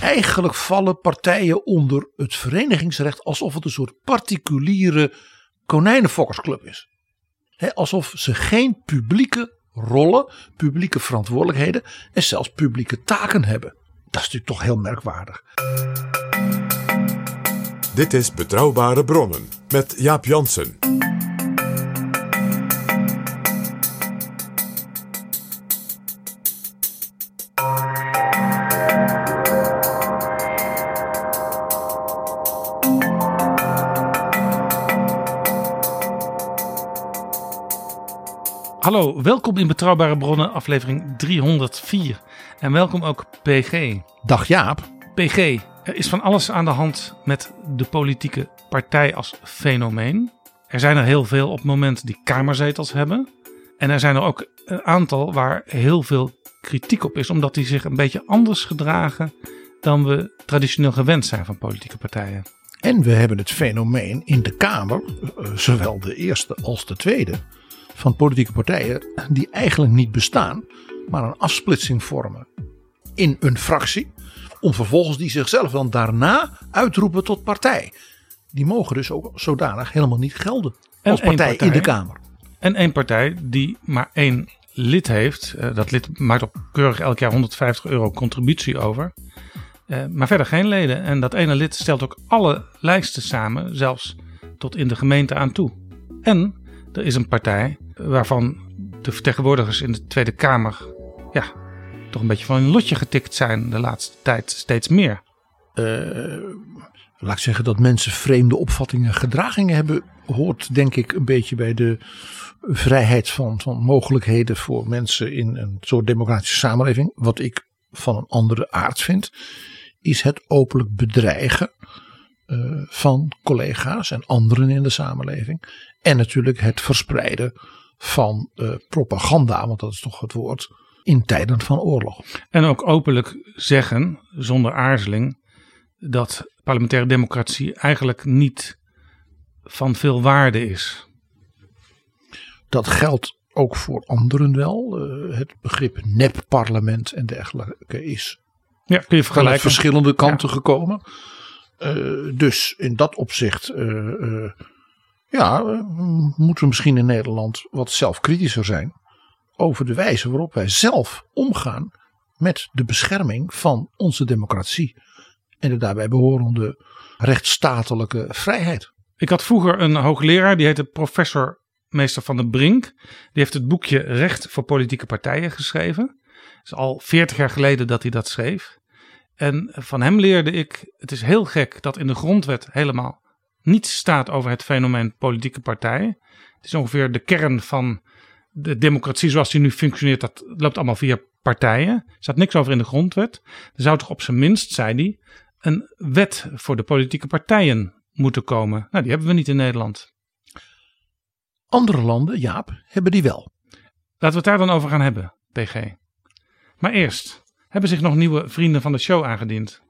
Eigenlijk vallen partijen onder het verenigingsrecht alsof het een soort particuliere konijnenfokkersclub is. Alsof ze geen publieke rollen, publieke verantwoordelijkheden en zelfs publieke taken hebben. Dat is natuurlijk toch heel merkwaardig. Dit is Betrouwbare Bronnen met Jaap Jansen. Hallo, welkom in Betrouwbare Bronnen, aflevering 304. En welkom ook PG. Dag Jaap. PG, er is van alles aan de hand met de politieke partij als fenomeen. Er zijn er heel veel op het moment die kamerzetels hebben. En er zijn er ook een aantal waar heel veel kritiek op is, omdat die zich een beetje anders gedragen dan we traditioneel gewend zijn van politieke partijen. En we hebben het fenomeen in de Kamer, eh, zowel de eerste als de tweede, van politieke partijen die eigenlijk niet bestaan, maar een afsplitsing vormen in een fractie, om vervolgens die zichzelf dan daarna uitroepen tot partij. Die mogen dus ook zodanig helemaal niet gelden En als één partij, in de Kamer. En één partij die maar één lid heeft. eh, dat lid maakt op keurig elk jaar 150 euro contributie over. eh, maar verder geen leden. En dat ene lid stelt ook alle lijsten samen, zelfs tot in de gemeente aan toe. En er is een partij waarvan de vertegenwoordigers in de Tweede Kamer. ja, toch een beetje van een lotje getikt zijn de laatste tijd steeds meer. Eh, laat ik zeggen dat mensen vreemde opvattingen en gedragingen hebben, hoort denk ik een beetje bij de vrijheid van, van mogelijkheden voor mensen in een soort democratische samenleving. Wat ik van een andere aard vind, is het openlijk bedreigen eh, van collega's en anderen in de samenleving. En natuurlijk het verspreiden van eh, propaganda, want dat is toch het woord, in tijden van oorlog. En ook openlijk zeggen, zonder aarzeling, dat parlementaire democratie eigenlijk niet van veel waarde is. Dat geldt ook voor anderen wel. Eh, het begrip nepparlement en dergelijke is Ja, kun je van vergelijken. verschillende kanten gekomen. Eh, dus in dat opzicht, ja, eh, moeten we misschien in Nederland wat zelfkritischer zijn over de wijze waarop wij zelf omgaan met de bescherming van onze democratie en de daarbij behorende rechtsstatelijke vrijheid. Ik had vroeger een hoogleraar, die heette professor Meester van den Brink. Die heeft het boekje Recht voor politieke partijen geschreven. Het is al 40 jaar geleden dat hij dat schreef. En van hem leerde ik, het is heel gek dat in de grondwet helemaal niets staat over het fenomeen politieke partijen. Het is ongeveer de kern van de democratie zoals die nu functioneert. Dat loopt allemaal via partijen. Er staat niks over in de grondwet. Er zou toch op zijn minst, zei hij, een wet voor de politieke partijen moeten komen. Nou, die hebben we niet in Nederland. Andere landen, Jaap, hebben die wel. Laten we het daar dan over gaan hebben, PG. Maar eerst, hebben zich nog nieuwe vrienden van de show aangediend?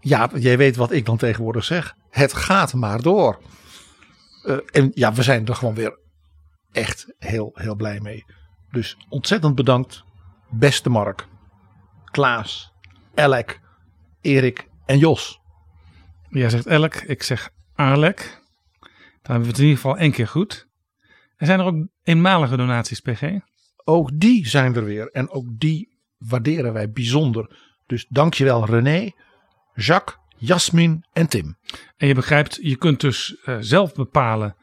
Ja, jij weet wat ik dan tegenwoordig zeg. Het gaat maar door. Eh, en ja, we zijn er gewoon weer echt heel, heel blij mee. Dus ontzettend bedankt, beste Mark, Klaas, Elk, Erik en Jos. Jij zegt Elk, ik zeg Arlek. Dan hebben we het in ieder geval één keer goed. Er zijn er ook eenmalige donaties, PG. ook die zijn er weer. En ook die waarderen wij bijzonder. Dus dankjewel René, Jacques, Jasmin en Tim. En je begrijpt, je kunt dus uh, zelf bepalen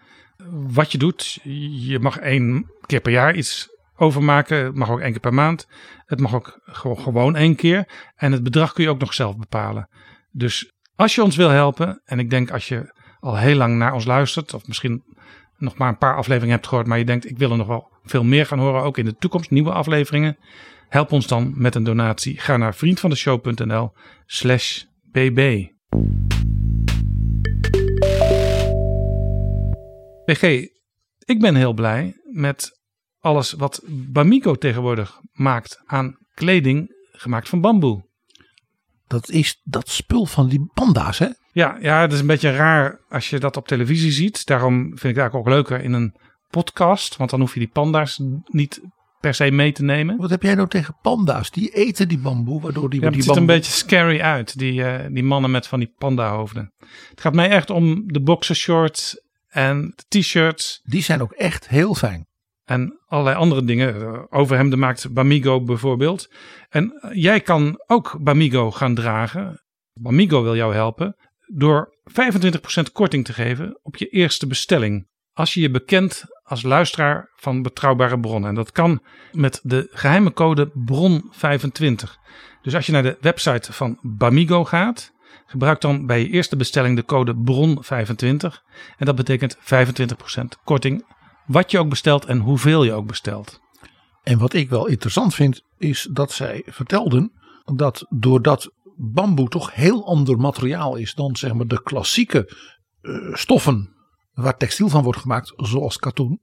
wat je doet. Je mag één keer per jaar iets overmaken. Het mag ook één keer per maand. Het mag ook gewoon, gewoon één keer. En het bedrag kun je ook nog zelf bepalen. Dus als je ons wil helpen, en ik denk als je al heel lang naar ons luistert, of misschien nog maar een paar afleveringen hebt gehoord, maar je denkt ik wil er nog wel veel meer gaan horen, ook in de toekomst, nieuwe afleveringen. Help ons dan met een donatie. Ga naar vriendvandeshow.nl slash bb. PG, ik ben heel blij met alles wat Bamigo tegenwoordig maakt aan kleding gemaakt van bamboe. Dat is dat spul van die panda's, hè? Ja, ja, het is een beetje raar als je dat op televisie ziet. Daarom vind ik het eigenlijk ook leuker in een podcast. Want dan hoef je die panda's niet per se mee te nemen. Wat heb jij nou tegen panda's? Die eten die bamboe, waardoor die... Ja, die het ziet een beetje scary uit, die, uh, die mannen met van die panda-hoofden. Het gaat mij echt om de boxershorts en de t-shirts. Die zijn ook echt heel fijn. En allerlei andere dingen. Eh, Overhemden maakt Bamigo bijvoorbeeld. En eh, jij kan ook Bamigo gaan dragen. Bamigo wil jou helpen door 25% korting te geven op je eerste bestelling. Als je je bekent als luisteraar van betrouwbare bronnen. En dat kan met de geheime code BRON25. Dus als je naar de website van Bamigo gaat, gebruik dan bij je eerste bestelling de code BRON25. En dat betekent 25% korting, wat je ook bestelt en hoeveel je ook bestelt. En wat ik wel interessant vind, is dat zij vertelden dat doordat bamboe toch heel ander materiaal is dan zeg maar de klassieke uh, stoffen waar textiel van wordt gemaakt, zoals katoen,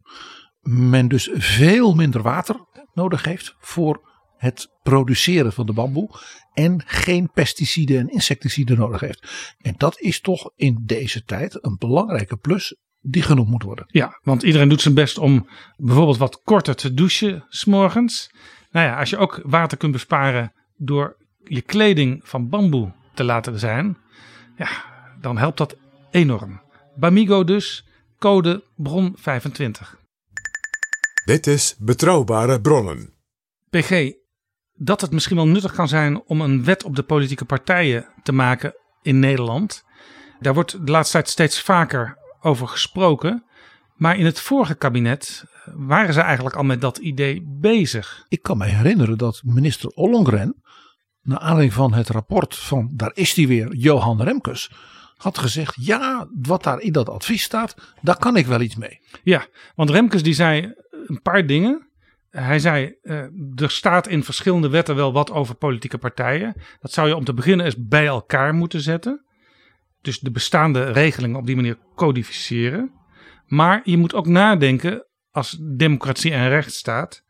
men dus veel minder water nodig heeft voor het produceren van de bamboe en geen pesticiden en insecticiden nodig heeft. En dat is toch in deze tijd een belangrijke plus die genoemd moet worden. Ja, want iedereen doet zijn best om bijvoorbeeld wat korter te douchen s'morgens. Nou ja, als je ook water kunt besparen door je kleding van bamboe te laten zijn, ja, dan helpt dat enorm. Bamigo dus, code bron 25. Dit is Betrouwbare Bronnen. PG, dat het misschien wel nuttig kan zijn om een wet op de politieke partijen te maken in Nederland. Daar wordt de laatste tijd steeds vaker over gesproken. Maar in het vorige kabinet waren ze eigenlijk al met dat idee bezig. Ik kan me herinneren dat minister Ollongren, naar aanleiding van het rapport van, daar is hij weer, Johan Remkes, had gezegd: ja, wat daar in dat advies staat, daar kan ik wel iets mee. Ja, want Remkes die zei een paar dingen. Hij zei: uh, er staat in verschillende wetten wel wat over politieke partijen. Dat zou je om te beginnen eens bij elkaar moeten zetten. Dus de bestaande regelingen op die manier codificeren. Maar je moet ook nadenken als democratie en rechtsstaat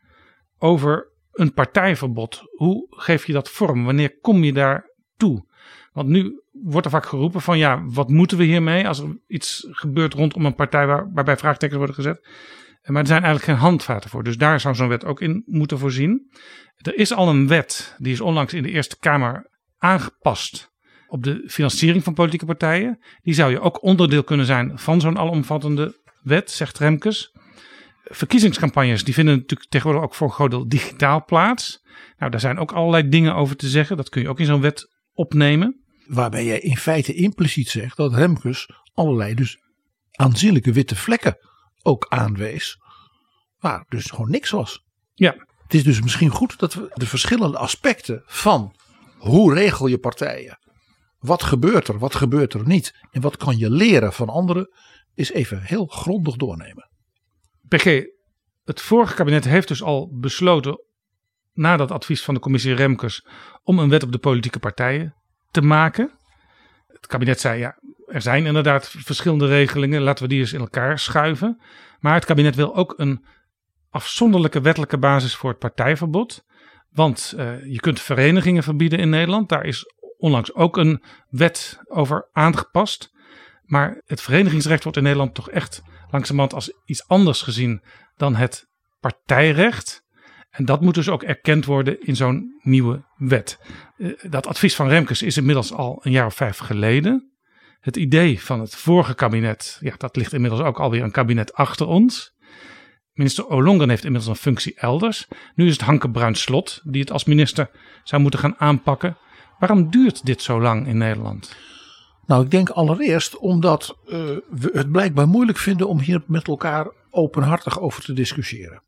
over een partijverbod. Hoe geef je dat vorm? Wanneer kom je daar toe? Want nu wordt er vaak geroepen van ja, wat moeten we hiermee als er iets gebeurt rondom een partij waar, waarbij vraagtekens worden gezet. Maar er zijn eigenlijk geen handvaten voor. Dus daar zou zo'n wet ook in moeten voorzien. Er is al een wet, die is onlangs in de Eerste Kamer aangepast op de financiering van politieke partijen. Die zou je ook onderdeel kunnen zijn van zo'n alomvattende wet, zegt Remkes. Verkiezingscampagnes die vinden natuurlijk tegenwoordig ook voor een groot deel digitaal plaats. Nou, daar zijn ook allerlei dingen over te zeggen. Dat kun je ook in zo'n wet opnemen. Waarbij jij in feite impliciet zegt dat Remkes allerlei dus aanzienlijke witte vlekken ook aanwees. Waar dus gewoon niks was. Ja. Het is dus misschien goed dat we de verschillende aspecten van hoe regel je partijen. Wat gebeurt er, wat gebeurt er niet. En wat kan je leren van anderen. Is even heel grondig doornemen. PG, het vorige kabinet heeft dus al besloten. Na dat advies van de commissie Remkes. Om een wet op de politieke partijen te maken. Het kabinet zei ja, er zijn inderdaad verschillende regelingen. Laten we die eens in elkaar schuiven. Maar het kabinet wil ook een afzonderlijke wettelijke basis voor het partijverbod. Want uh, je kunt verenigingen verbieden in Nederland. Daar is onlangs ook een wet over aangepast. Maar het verenigingsrecht wordt in Nederland toch echt langzamerhand als iets anders gezien dan het partijrecht. En dat moet dus ook erkend worden in zo'n nieuwe wet. Dat advies van Remkes is inmiddels al een jaar of vijf geleden. Het idee van het vorige kabinet, ja, dat ligt inmiddels ook alweer een kabinet achter ons. Minister Ollongren heeft inmiddels een functie elders. Nu is het Hanke Bruins-Slot die het als minister zou moeten gaan aanpakken. Waarom duurt dit zo lang in Nederland? Nou, ik denk allereerst omdat uh, we het blijkbaar moeilijk vinden om hier met elkaar openhartig over te discussiëren.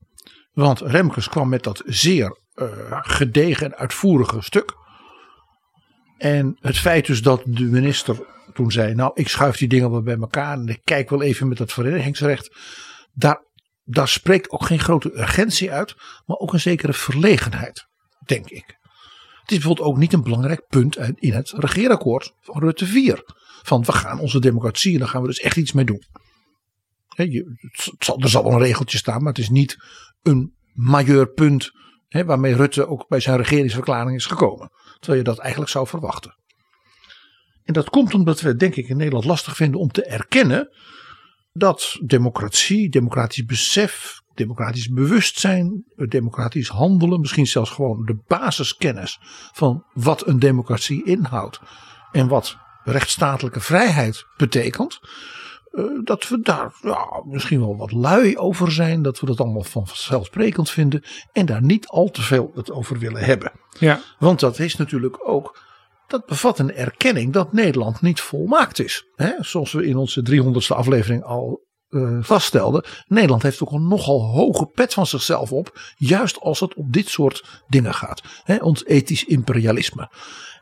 Want Remkes kwam met dat zeer uh, gedegen en uitvoerige stuk. En het feit dus dat de minister toen zei: Nou, ik schuif die dingen wel bij elkaar en ik kijk wel even met dat verenigingsrecht. Daar, daar spreekt ook geen grote urgentie uit, maar ook een zekere verlegenheid, denk ik. Het is bijvoorbeeld ook niet een belangrijk punt in het regeerakkoord van Rutte 4. Van we gaan onze democratie en daar gaan we dus echt iets mee doen. er zal wel een regeltje staan, maar het is niet een majeur punt waarmee Rutte ook bij zijn regeringsverklaring is gekomen. Terwijl je dat eigenlijk zou verwachten. En dat komt omdat we denk ik in Nederland lastig vinden om te erkennen dat democratie, democratisch besef, democratisch bewustzijn, democratisch handelen, misschien zelfs gewoon de basiskennis van wat een democratie inhoudt en wat rechtsstatelijke vrijheid betekent, eh, dat we daar ja, misschien wel wat lui over zijn, dat we dat allemaal vanzelfsprekend vinden en daar niet al te veel het over willen hebben. Ja. Want dat is natuurlijk ook dat bevat een erkenning dat Nederland niet volmaakt is. He, zoals we in onze 300ste aflevering al uh, vaststelden. Nederland heeft ook een nogal hoge pet van zichzelf op. Juist als het om dit soort dingen gaat. He, ons ethisch imperialisme.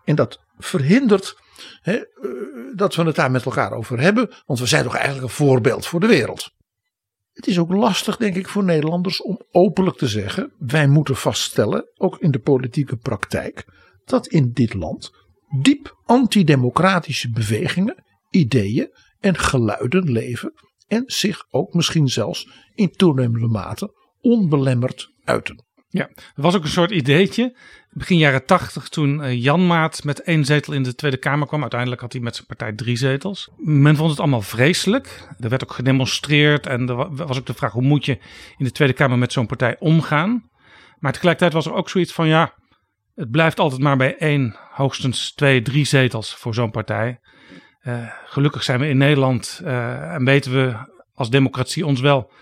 En dat verhindert uh, dat we het daar met elkaar over hebben. Want we zijn toch eigenlijk een voorbeeld voor de wereld. Het is ook lastig, denk ik, voor Nederlanders om openlijk te zeggen: wij moeten vaststellen, ook in de politieke praktijk, dat in dit land diep antidemocratische bewegingen, ideeën en geluiden leven en zich ook misschien zelfs in toenemende mate onbelemmerd uiten. Ja, er was ook een soort ideetje. Begin jaren tachtig toen eh, Jan Maat met één zetel in de Tweede Kamer kwam. Uiteindelijk had hij met zijn partij drie zetels. Men vond het allemaal vreselijk. Er werd ook gedemonstreerd en er was ook de vraag hoe moet je in de Tweede Kamer met zo'n partij omgaan. Maar tegelijkertijd was er ook zoiets van ja, het blijft altijd maar bij één, hoogstens twee, drie zetels voor zo'n partij. Uh, gelukkig zijn we in Nederland uh, en weten we als democratie ons wel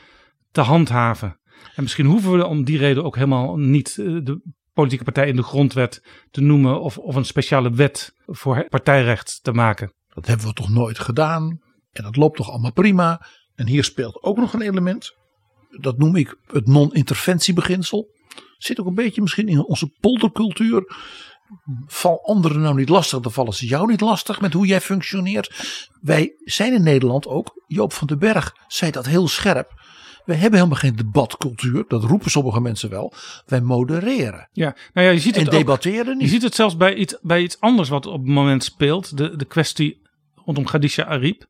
te handhaven. En misschien hoeven we om die reden ook helemaal niet uh, de politieke partij in de grondwet te noemen of, of een speciale wet voor partijrecht te maken. Dat hebben we toch nooit gedaan en dat loopt toch allemaal prima. En hier speelt ook nog een element, dat noem ik het non-interventiebeginsel. Zit ook een beetje misschien in onze poldercultuur. Val anderen nou niet lastig, dan vallen ze jou niet lastig met hoe jij functioneert. Wij zijn in Nederland ook, Joop van den Berg zei dat heel scherp. We hebben helemaal geen debatcultuur, dat roepen sommige mensen wel. Wij modereren. Ja, nou ja, je ziet het en debatteren niet. Je ziet het zelfs bij iets, bij iets anders wat op het moment speelt. De, de kwestie rondom Khadija Ariep.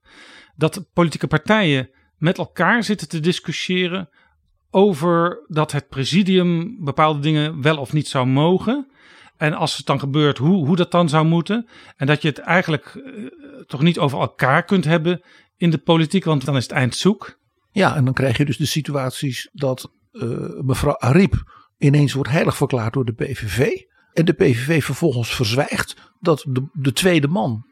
Dat politieke partijen met elkaar zitten te discussiëren over dat het presidium bepaalde dingen wel of niet zou mogen. En als het dan gebeurt, hoe, hoe dat dan zou moeten. En dat je het eigenlijk uh, toch niet over elkaar kunt hebben in de politiek, want dan is het eind zoek. Ja, en dan krijg je dus de situaties dat uh, mevrouw Ariep ineens wordt heilig verklaard door de PVV. En de PVV vervolgens verzwijgt dat de, de tweede man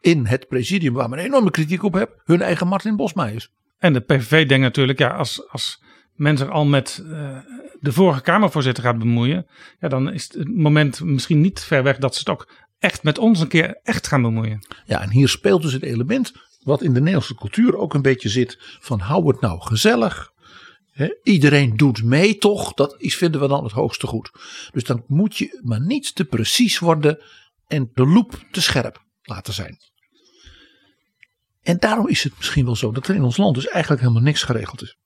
in het presidium, waar men enorme kritiek op heeft, hun eigen Martin Bosma is. En de PVV denkt natuurlijk, ja, als, als men zich al met uh, de vorige Kamervoorzitter gaat bemoeien, ja, dan is het moment misschien niet ver weg dat ze het ook echt met ons een keer echt gaan bemoeien. Ja, en hier speelt dus het element wat in de Nederlandse cultuur ook een beetje zit van hou het nou gezellig. Iedereen doet mee toch, dat is, vinden we dan het hoogste goed. Dus dan moet je maar niet te precies worden en de loep te scherp laten zijn. En daarom is het misschien wel zo dat er in ons land dus eigenlijk helemaal niks geregeld is.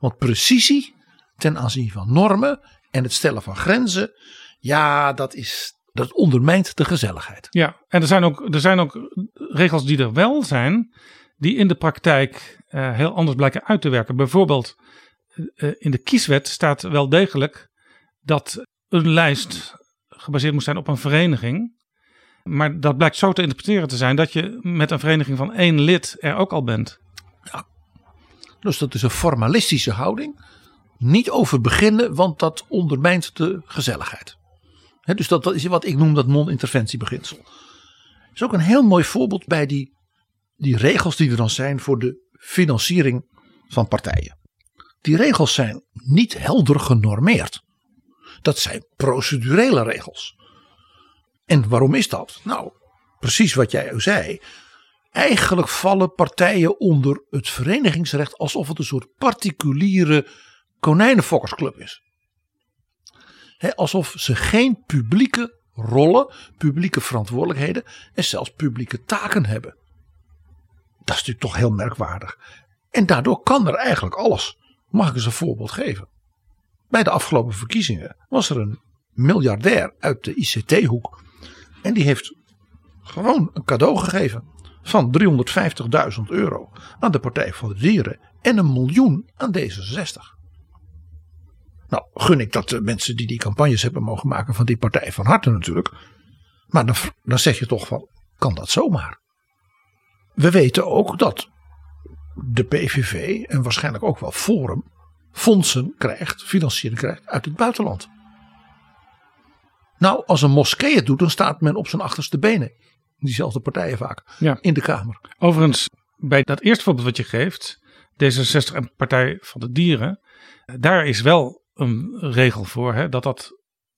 Want precisie ten aanzien van normen en het stellen van grenzen, ja, dat, is, dat ondermijnt de gezelligheid. Ja, en er zijn ook, er zijn ook regels die er wel zijn, die in de praktijk uh, heel anders blijken uit te werken. Bijvoorbeeld uh, in de kieswet staat wel degelijk dat een lijst gebaseerd moet zijn op een vereniging. Maar dat blijkt zo te interpreteren te zijn dat je met een vereniging van één lid er ook al bent. Ja. Dus dat is een formalistische houding. Niet over beginnen, want dat ondermijnt de gezelligheid. Dus dat, dat, is wat ik noem dat non-interventiebeginsel. Dat is ook een heel mooi voorbeeld bij die, die regels die er dan zijn voor de financiering van partijen. die regels zijn niet helder genormeerd. Dat zijn procedurele regels. En waarom is dat? Nou, precies wat jij zei. Eigenlijk vallen partijen onder het verenigingsrecht alsof het een soort particuliere konijnenfokkersclub is. Alsof ze geen publieke rollen, publieke verantwoordelijkheden en zelfs publieke taken hebben. Dat is natuurlijk toch heel merkwaardig. En daardoor kan er eigenlijk alles. Mag ik eens een voorbeeld geven? Bij de afgelopen verkiezingen was er een miljardair uit de ICT-hoek. En die heeft gewoon een cadeau gegeven van 350.000 euro aan de Partij van de Dieren en een miljoen aan D66. Nou, gun ik dat de mensen die die campagnes hebben mogen maken van die partij van harte natuurlijk. Maar dan, dan zeg je toch van, kan dat zomaar? We weten ook dat de PVV en waarschijnlijk ook wel Forum fondsen krijgt, financiering krijgt uit het buitenland. Nou, als een moskee het doet, dan staat men op zijn achterste benen. Diezelfde partijen vaak ja. in de Kamer. Overigens, bij dat eerste voorbeeld wat je geeft, D66 en Partij van de Dieren, daar is wel een regel voor hè, dat dat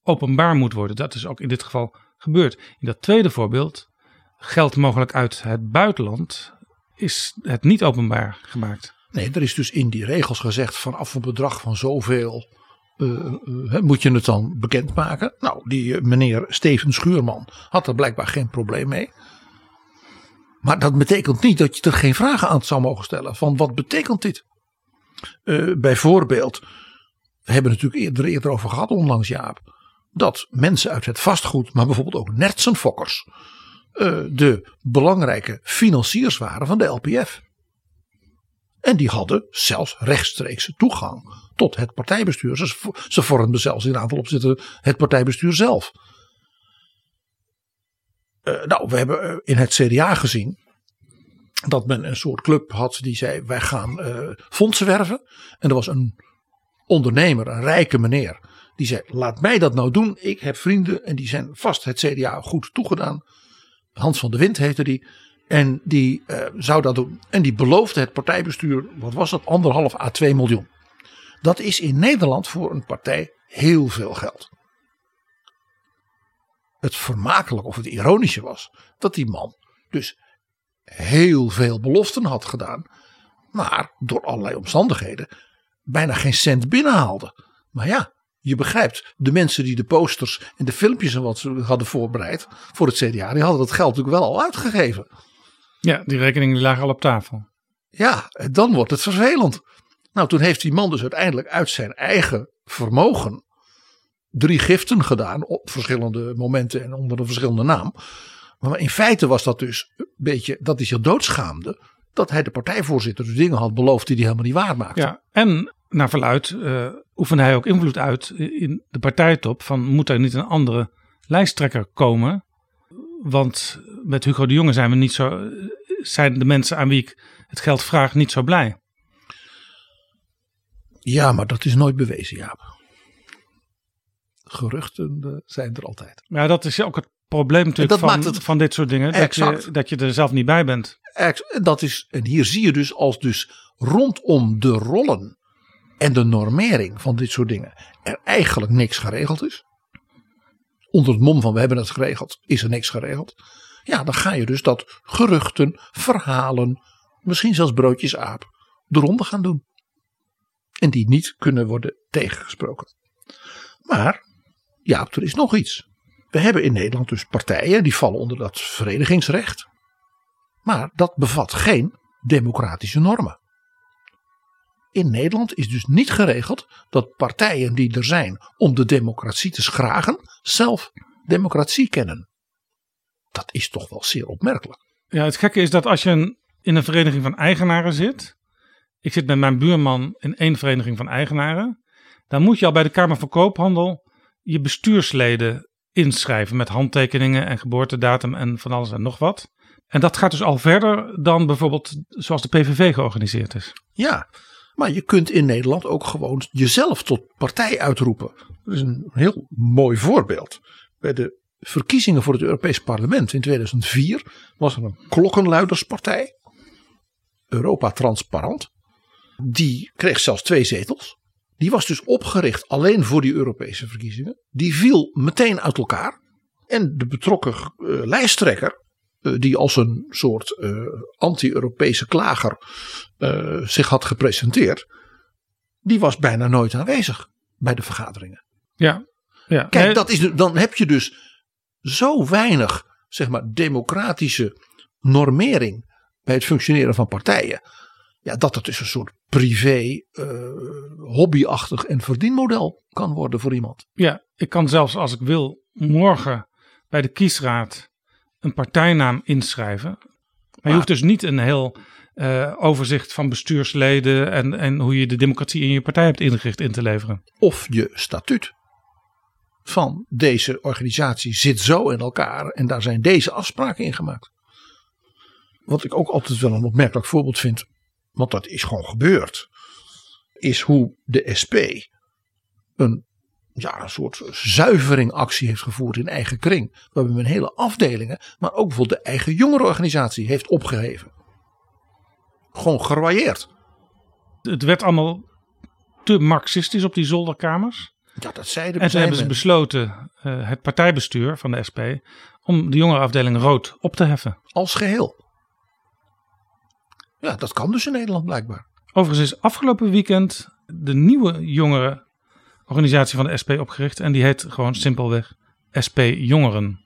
openbaar moet worden. Dat is ook in dit geval gebeurd. In dat tweede voorbeeld, geld mogelijk uit het buitenland, is het niet openbaar gemaakt. Nee, er is dus in die regels gezegd vanaf een bedrag van zoveel uh, moet je het dan bekendmaken. Nou, die meneer Steven Schuurman had er blijkbaar geen probleem mee. Maar dat betekent niet dat je er geen vragen aan zou mogen stellen. Van wat betekent dit? bijvoorbeeld, we hebben natuurlijk eerder, eerder over gehad onlangs Jaap. Dat mensen uit het vastgoed, maar bijvoorbeeld ook nertsenfokkers. de belangrijke financiers waren van de LPF. En die hadden zelfs rechtstreeks toegang tot het partijbestuur. Ze, ze vormden zelfs in een aantal opzichten het partijbestuur zelf. Uh, nou, we hebben eh, in het CDA gezien dat men een soort club had die zei: wij gaan uh, fondsen werven. En er was een ondernemer, een rijke meneer, die zei: laat mij dat nou doen. Ik heb vrienden en die zijn vast het CDA goed toegedaan. Hans van de Wind heette die. En die uh, zou dat doen. En die beloofde het partijbestuur, wat was dat, anderhalf à 2 miljoen. Dat is in Nederland voor een partij heel veel geld. Het vermakelijke of het ironische was dat die man dus heel veel beloften had gedaan. Maar door allerlei omstandigheden bijna geen cent binnenhaalde. Maar ja, je begrijpt, de mensen die de posters en de filmpjes en wat ze hadden voorbereid voor het CDA, die hadden dat geld natuurlijk wel al uitgegeven. Ja, die rekeningen lagen al op tafel. Ja, dan wordt het vervelend. Nou, toen heeft die man dus uiteindelijk uit zijn eigen vermogen drie giften gedaan op verschillende momenten en onder een verschillende naam. Maar in feite was dat dus een beetje dat hij zich doodschaamde dat hij de partijvoorzitter dus dingen had beloofd die hij helemaal niet waar maakte. Ja, en naar verluid uh, oefende hij ook invloed uit in de partijtop van moet er niet een andere lijsttrekker komen want met Hugo de Jonge zijn we niet zo. Zijn de mensen aan wie ik het geld vraag niet zo blij? Ja, maar dat is nooit bewezen, Jaap. Geruchten eh, zijn er altijd. Ja, dat is ook het probleem natuurlijk van, van dit soort dingen. Dat je, dat je er zelf niet bij bent. Dat is, en hier zie je dus als dus rondom de rollen en de normering van dit soort dingen er eigenlijk niks geregeld is onder het mom van we hebben het geregeld, is er niks geregeld. Ja, dan ga je dus dat geruchten, verhalen, misschien zelfs broodjes aap, de ronde gaan doen. En die niet kunnen worden tegengesproken. Maar, ja, er is nog iets. We hebben in Nederland dus partijen die vallen onder dat verenigingsrecht. Maar dat bevat geen democratische normen. In Nederland is dus niet geregeld dat partijen die er zijn om de democratie te schragen, zelf democratie kennen. Dat is toch wel zeer opmerkelijk. Ja, het gekke is dat als je in een vereniging van eigenaren zit. Ik zit met mijn buurman in één vereniging van eigenaren. Dan moet je al bij de Kamer van Koophandel je bestuursleden inschrijven met handtekeningen en geboortedatum en van alles en nog wat. En dat gaat dus al verder dan bijvoorbeeld zoals de PVV georganiseerd is. Ja, maar je kunt in Nederland ook gewoon jezelf tot partij uitroepen. Dat is een heel mooi voorbeeld. Bij de verkiezingen voor het Europees Parlement in 2004 was er een klokkenluiderspartij. Europa Transparant. die kreeg zelfs twee zetels. Die was dus opgericht alleen voor die Europese verkiezingen. Die viel meteen uit elkaar. En de betrokken eh, lijsttrekker, die als een soort eh, anti-Europese klager eh, zich had gepresenteerd, die was bijna nooit aanwezig bij de vergaderingen. Ja, ja. Kijk, Nee, dat is, dan heb je dus zo weinig zeg maar, democratische normering bij het functioneren van partijen. Ja, dat het dus een soort privé, eh, hobbyachtig en verdienmodel kan worden voor iemand. Ja, ik kan zelfs als ik wil morgen bij de kiesraad een partijnaam inschrijven. Maar je hoeft dus niet een heel eh, overzicht van bestuursleden en, en hoe je de democratie in je partij hebt ingericht in te leveren. Of je statuut van deze organisatie zit zo in elkaar en daar zijn deze afspraken in gemaakt. Wat ik ook altijd wel een opmerkelijk voorbeeld vind, want dat is gewoon gebeurd, is hoe de SP een, ja, een soort zuiveringactie heeft gevoerd in eigen kring. Waarbij men hele afdelingen, maar ook bijvoorbeeld de eigen jongerenorganisatie heeft opgeheven. Gewoon gerwailleerd. Het werd allemaal te marxistisch op die zolderkamers. Ja, dat zeiden En toen hebben ze besloten, eh, het partijbestuur van de SP, om de jongerenafdeling rood op te heffen. als geheel. Ja, dat kan dus in Nederland blijkbaar. Overigens is afgelopen weekend de nieuwe jongerenorganisatie van de SP opgericht. En die heet gewoon simpelweg SP Jongeren.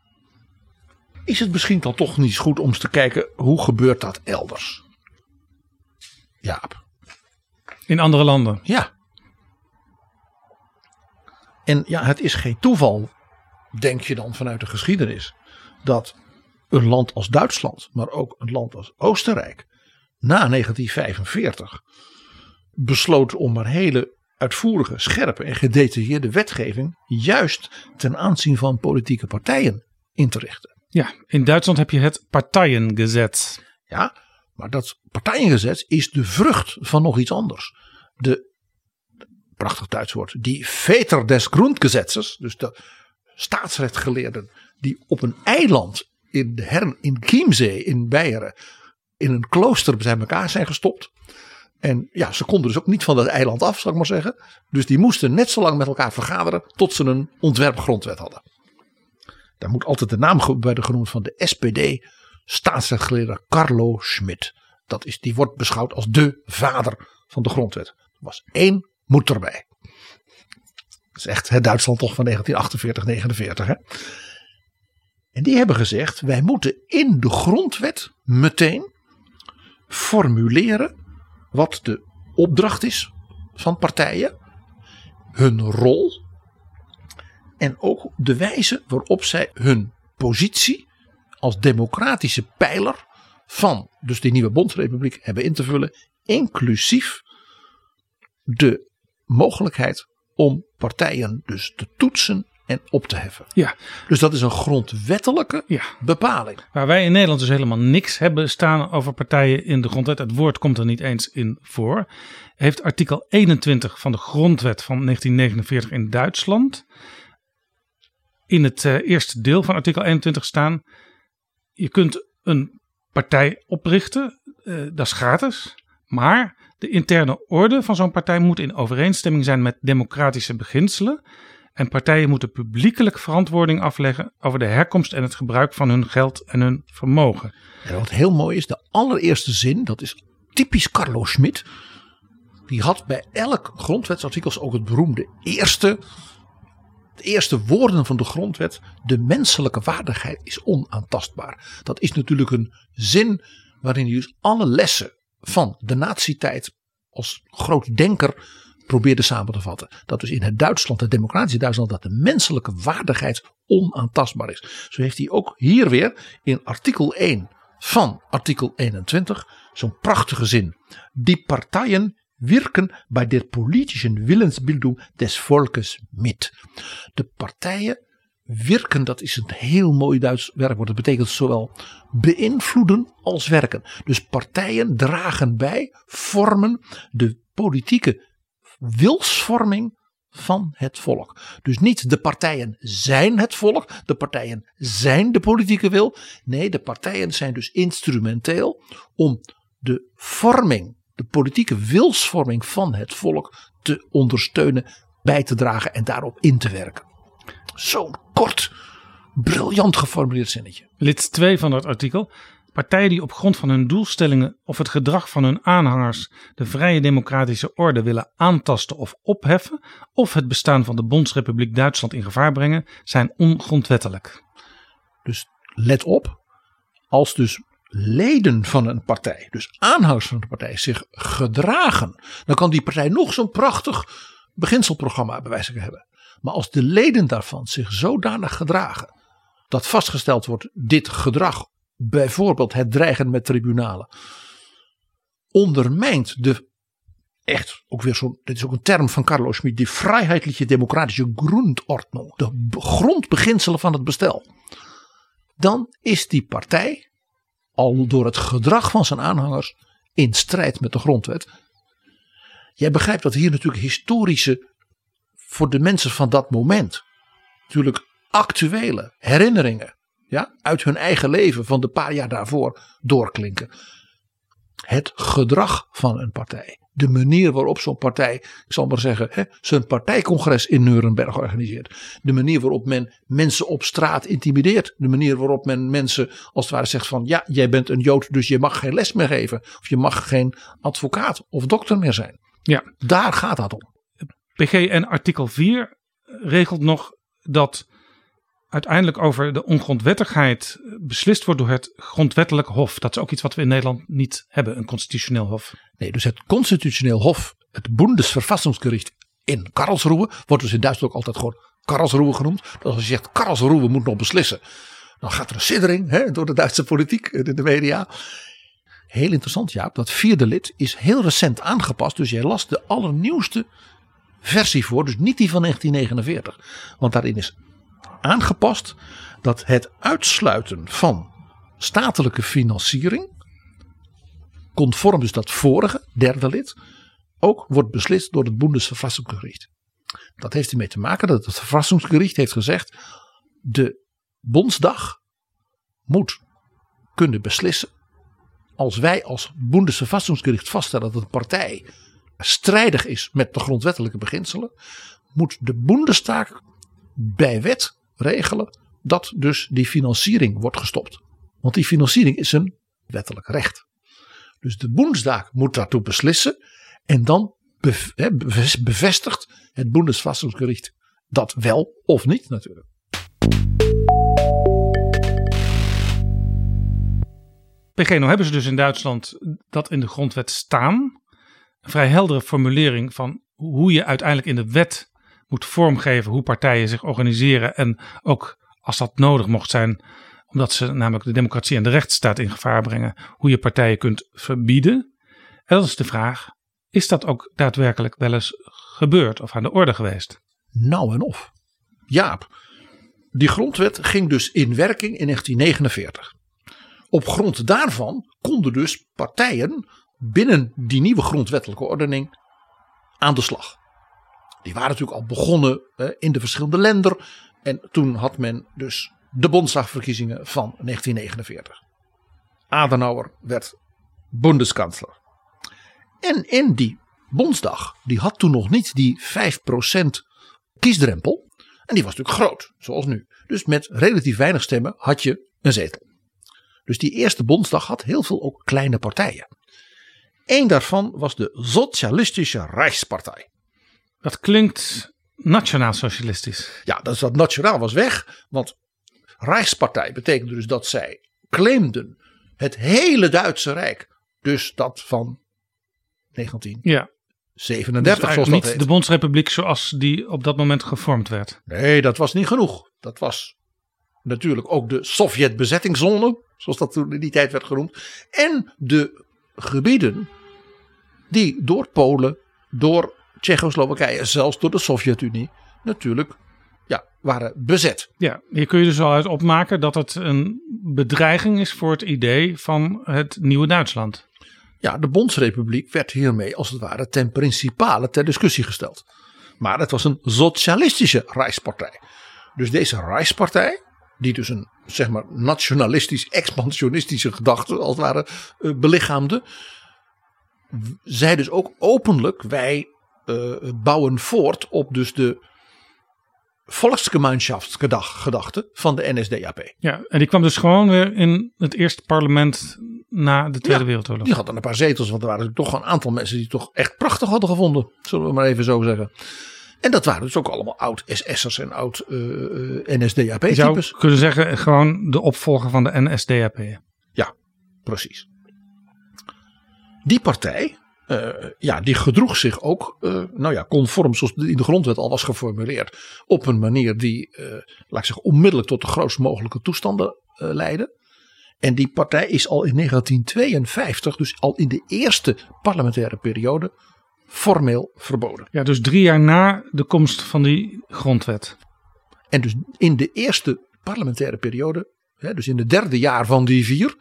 Is het misschien dan toch niet goed om eens te kijken hoe gebeurt dat elders? Jaap. In andere landen. Ja. En ja, het is geen toeval, denk je dan vanuit de geschiedenis, dat een land als Duitsland, maar ook een land als Oostenrijk, na 1945 besloot om maar hele uitvoerige, scherpe en gedetailleerde wetgeving juist ten aanzien van politieke partijen in te richten. Ja, in Duitsland heb je het Partijengezet. Ja, maar dat partijengezet is de vrucht van nog iets anders. De, prachtig Duits woord, die Väter des Grundgesetzes, dus de staatsrechtgeleerden die op een eiland in, de Hern, in Chiemsee in Beieren in een klooster bij elkaar zijn gestopt. En ja, ze konden dus ook niet van dat eiland af, zal ik maar zeggen. Dus die moesten net zo lang met elkaar vergaderen tot ze een ontwerpgrondwet hadden. Daar moet altijd de naam bij de genoemd van de SPD, staatsrechtgeleerde Carlo Schmidt. Dat is, die wordt beschouwd als de vader van de grondwet. Er was één moet erbij. Dat is echt het Duitsland toch van 1948, 49. Hè? En die hebben gezegd, wij moeten in de grondwet meteen formuleren wat de opdracht is van partijen, hun rol en ook de wijze waarop zij hun positie als democratische pijler van dus die nieuwe bondsrepubliek hebben in te vullen, inclusief de mogelijkheid om partijen dus te toetsen en op te heffen. Ja, Dus dat is een grondwettelijke ja. bepaling. Waar wij in Nederland dus helemaal niks hebben staan over partijen in de grondwet. Het woord komt er niet eens in voor. Heeft artikel 21 van de grondwet van 1949 in Duitsland. In het eh, eerste deel van artikel 21 staan. Je kunt een partij oprichten. eh, dat is gratis. Maar de interne orde van zo'n partij moet in overeenstemming zijn met democratische beginselen. En partijen moeten publiekelijk verantwoording afleggen over de herkomst en het gebruik van hun geld en hun vermogen. En wat heel mooi is, de allereerste zin, dat is typisch Carlo Schmidt. Die had bij elk grondwetsartikel ook het beroemde eerste, de eerste woorden van de grondwet. De menselijke waardigheid is onaantastbaar. Dat is natuurlijk een zin waarin je dus alle lessen van de nazietijd als groot denker probeerde samen te vatten. Dat dus in het Duitsland, het democratische Duitsland, dat de menselijke waardigheid onaantastbaar is. Zo heeft hij ook hier weer in artikel 1 van artikel 21 zo'n prachtige zin. Die partijen wirken bij der politischen Willensbildung des Volkes mit. De partijen wirken, dat is een heel mooi Duits werkwoord. Dat betekent zowel beïnvloeden als werken. Dus partijen dragen bij, vormen de politieke wilsvorming van het volk. Dus niet de partijen zijn het volk, de partijen zijn de politieke wil. Nee, de partijen zijn dus instrumenteel om de vorming de politieke wilsvorming van het volk te ondersteunen, bij te dragen en daarop in te werken. Zo'n kort, briljant geformuleerd zinnetje. Lid 2 van dat artikel. Partijen die op grond van hun doelstellingen of het gedrag van hun aanhangers de vrije democratische orde willen aantasten of opheffen, of het bestaan van de Bondsrepubliek Duitsland in gevaar brengen, zijn ongrondwettelijk. Dus let op, als dus leden van een partij, dus aanhangers van een partij, zich gedragen, dan kan die partij nog zo'n prachtig beginselprogramma bij wijze van hebben. Maar als de leden daarvan zich zodanig gedragen dat vastgesteld wordt, dit gedrag, bijvoorbeeld het dreigen met tribunalen, ondermijnt de echt ook weer zo'n, dit is ook een term van Carlo Schmid, die vrijheidliche democratische grondordnung, de grondbeginselen van het bestel. Dan is die partij al door het gedrag van zijn aanhangers in strijd met de grondwet. Jij begrijpt dat hier natuurlijk historische, voor de mensen van dat moment, natuurlijk actuele herinneringen ja, uit hun eigen leven van de paar jaar daarvoor doorklinken. Het gedrag van een partij. De manier waarop zo'n partij, ik zal maar zeggen, hè, zijn partijcongres in Nuremberg organiseert. De manier waarop men mensen op straat intimideert. De manier waarop men mensen als het ware zegt van ja, jij bent een Jood, dus je mag geen les meer geven. Of je mag geen advocaat of dokter meer zijn. Ja. Daar gaat dat om. PG en artikel 4 regelt nog dat uiteindelijk over de ongrondwettigheid beslist wordt door het grondwettelijk hof. Dat is ook iets wat we in Nederland niet hebben, een constitutioneel hof. Nee, dus het constitutioneel hof, het Bundesverfassungsgericht in Karlsruhe, wordt dus in Duitsland ook altijd gewoon Karlsruhe genoemd. Dus als je zegt Karlsruhe moet nog beslissen, dan gaat er een siddering hè, door de Duitse politiek en in de media. Heel interessant Jaap, dat vierde lid is heel recent aangepast. Dus jij las de allernieuwste versie voor, dus niet die van 1949. Want daarin is aangepast dat het uitsluiten van statelijke financiering, conform dus dat vorige derde lid, ook wordt beslist door het Bundesverfassungsgericht. Dat heeft ermee te maken dat het Verfassungsgericht heeft gezegd: de Bondsdag moet kunnen beslissen. Als wij als Bundesverfassungsgericht vaststellen dat een partij strijdig is met de grondwettelijke beginselen, moet de Bundestag bij wet regelen dat dus die financiering wordt gestopt. Want die financiering is een wettelijk recht. Dus de Bundestag moet daartoe beslissen en dan bevestigt het Bundesverfassungsgericht dat wel of niet natuurlijk. PG, nou hebben ze dus in Duitsland dat in de grondwet staan. Een vrij heldere formulering van hoe je uiteindelijk in de wet moet vormgeven hoe partijen zich organiseren. En ook als dat nodig mocht zijn, omdat ze namelijk de democratie en de rechtsstaat in gevaar brengen, hoe je partijen kunt verbieden. En dat is de vraag: is dat ook daadwerkelijk wel eens gebeurd of aan de orde geweest? Nou en of. Jaap, die grondwet ging dus in werking in 1949. Op grond daarvan konden dus partijen binnen die nieuwe grondwettelijke ordening aan de slag. Die waren natuurlijk al begonnen in de verschillende landen. En toen had men dus de Bondsdagverkiezingen van 1949. Adenauer werd Bundeskansler. En in die Bondsdag, die had toen nog niet die 5% kiesdrempel. En die was natuurlijk groot, zoals nu. Dus met relatief weinig stemmen had je een zetel. Dus die eerste Bondsdag had heel veel ook kleine partijen. Eén daarvan was de Socialistische Rijkspartij. Dat klinkt nationaal-socialistisch. Ja, dat, dat nationaal was weg. Want Rijkspartij betekende dus dat zij claimden het hele Duitse Rijk. Dus dat van 1937. Ja. Dus niet de Bondsrepubliek zoals die op dat moment gevormd werd. Nee, dat was niet genoeg. Dat was natuurlijk ook de Sovjet-bezettingszone, zoals dat toen in die tijd werd genoemd. En de gebieden die door Polen, door Tsjechoslowakije, zelfs door de Sovjet-Unie, natuurlijk ja, waren bezet. Ja, hier kun je dus wel uit opmaken dat het een bedreiging is voor het idee van het nieuwe Duitsland. Ja, de Bondsrepubliek werd hiermee als het ware ten principale ter discussie gesteld. Maar het was een socialistische Rijkspartij. Dus deze Rijkspartij, die dus een zeg maar nationalistisch, expansionistische gedachte als het ware uh, belichaamde, zei dus ook openlijk: wij bouwen voort op dus de volksgemeenschapsgedachte van de NSDAP. Ja, en die kwam dus gewoon weer in het eerste parlement na de Tweede Ja, Wereldoorlog. Die had dan een paar zetels, want er waren toch een aantal mensen die het toch echt prachtig hadden gevonden. Zullen we maar even zo zeggen. En dat waren dus ook allemaal oud-SS'ers en Je zou kunnen zeggen, gewoon de opvolger van de NSDAP. Precies. Die partij, eh, ja, die gedroeg zich ook, eh, nou ja, conform zoals in de grondwet al was geformuleerd, op een manier die, eh, laat ik zeggen, onmiddellijk tot de grootst mogelijke toestanden leidde. En die partij is al in 1952, dus al in de eerste parlementaire periode, formeel verboden. Ja, dus drie jaar na de komst van die grondwet. En dus in de eerste parlementaire periode, hè, dus in het derde jaar van die vier,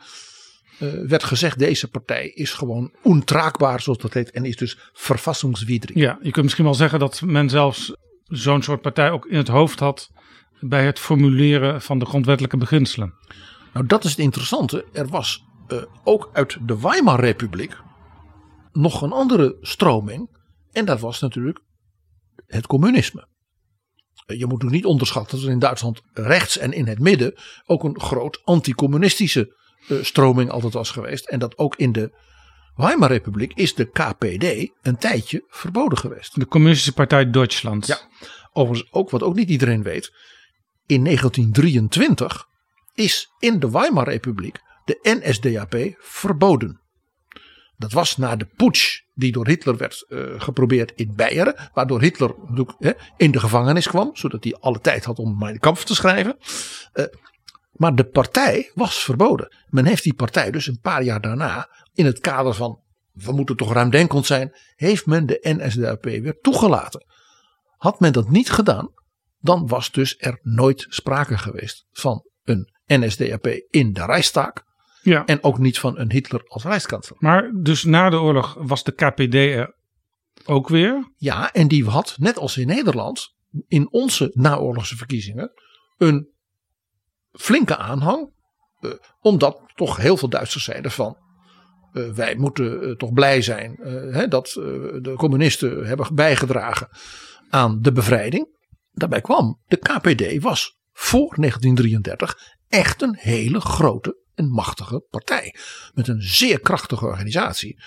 eh, werd gezegd: deze partij is gewoon ontraakbaar, zoals dat heet, en is dus verfassingswidrig. Ja, je kunt misschien wel zeggen dat men zelfs zo'n soort partij ook in het hoofd had bij het formuleren van de grondwettelijke beginselen. Nou, dat is het interessante. Er was eh, ook uit de Weimar-republiek nog een andere stroming. En dat was natuurlijk het communisme. Eh, Je moet ook niet onderschatten dat er in Duitsland rechts en in het midden ook een groot anticommunistische stroming altijd was geweest. En dat ook in de Weimar-republiek is de KPD een tijdje verboden geweest. De Communistische Partij Duitsland. Ja. Overigens ook wat ook niet iedereen weet. In 1923 is in de Weimar-republiek de NSDAP verboden. Dat was na de putsch die door Hitler werd eh, geprobeerd in Beieren. Waardoor Hitler in de gevangenis kwam. Zodat hij alle tijd had om Mein Kampf te schrijven. Eh, maar de partij was verboden. Men heeft die partij dus een paar jaar daarna. In het kader van we moeten toch ruimdenkend zijn. Heeft men de NSDAP weer toegelaten. Had men dat niet gedaan. Dan was dus er nooit sprake geweest van een NSDAP in de Rijksdag. Ja. En ook niet van een Hitler als Rijkskanselier. Maar dus na de oorlog was de KPD er ook weer. Ja, en die had, net als in Nederland, in onze naoorlogse verkiezingen, een flinke aanhang. eh, omdat toch heel veel Duitsers zeiden van. eh, wij moeten eh, toch blij zijn hè, dat de communisten hebben bijgedragen aan de bevrijding. Daarbij kwam, de KPD was voor 1933 echt een hele grote en machtige partij. Met een zeer krachtige organisatie.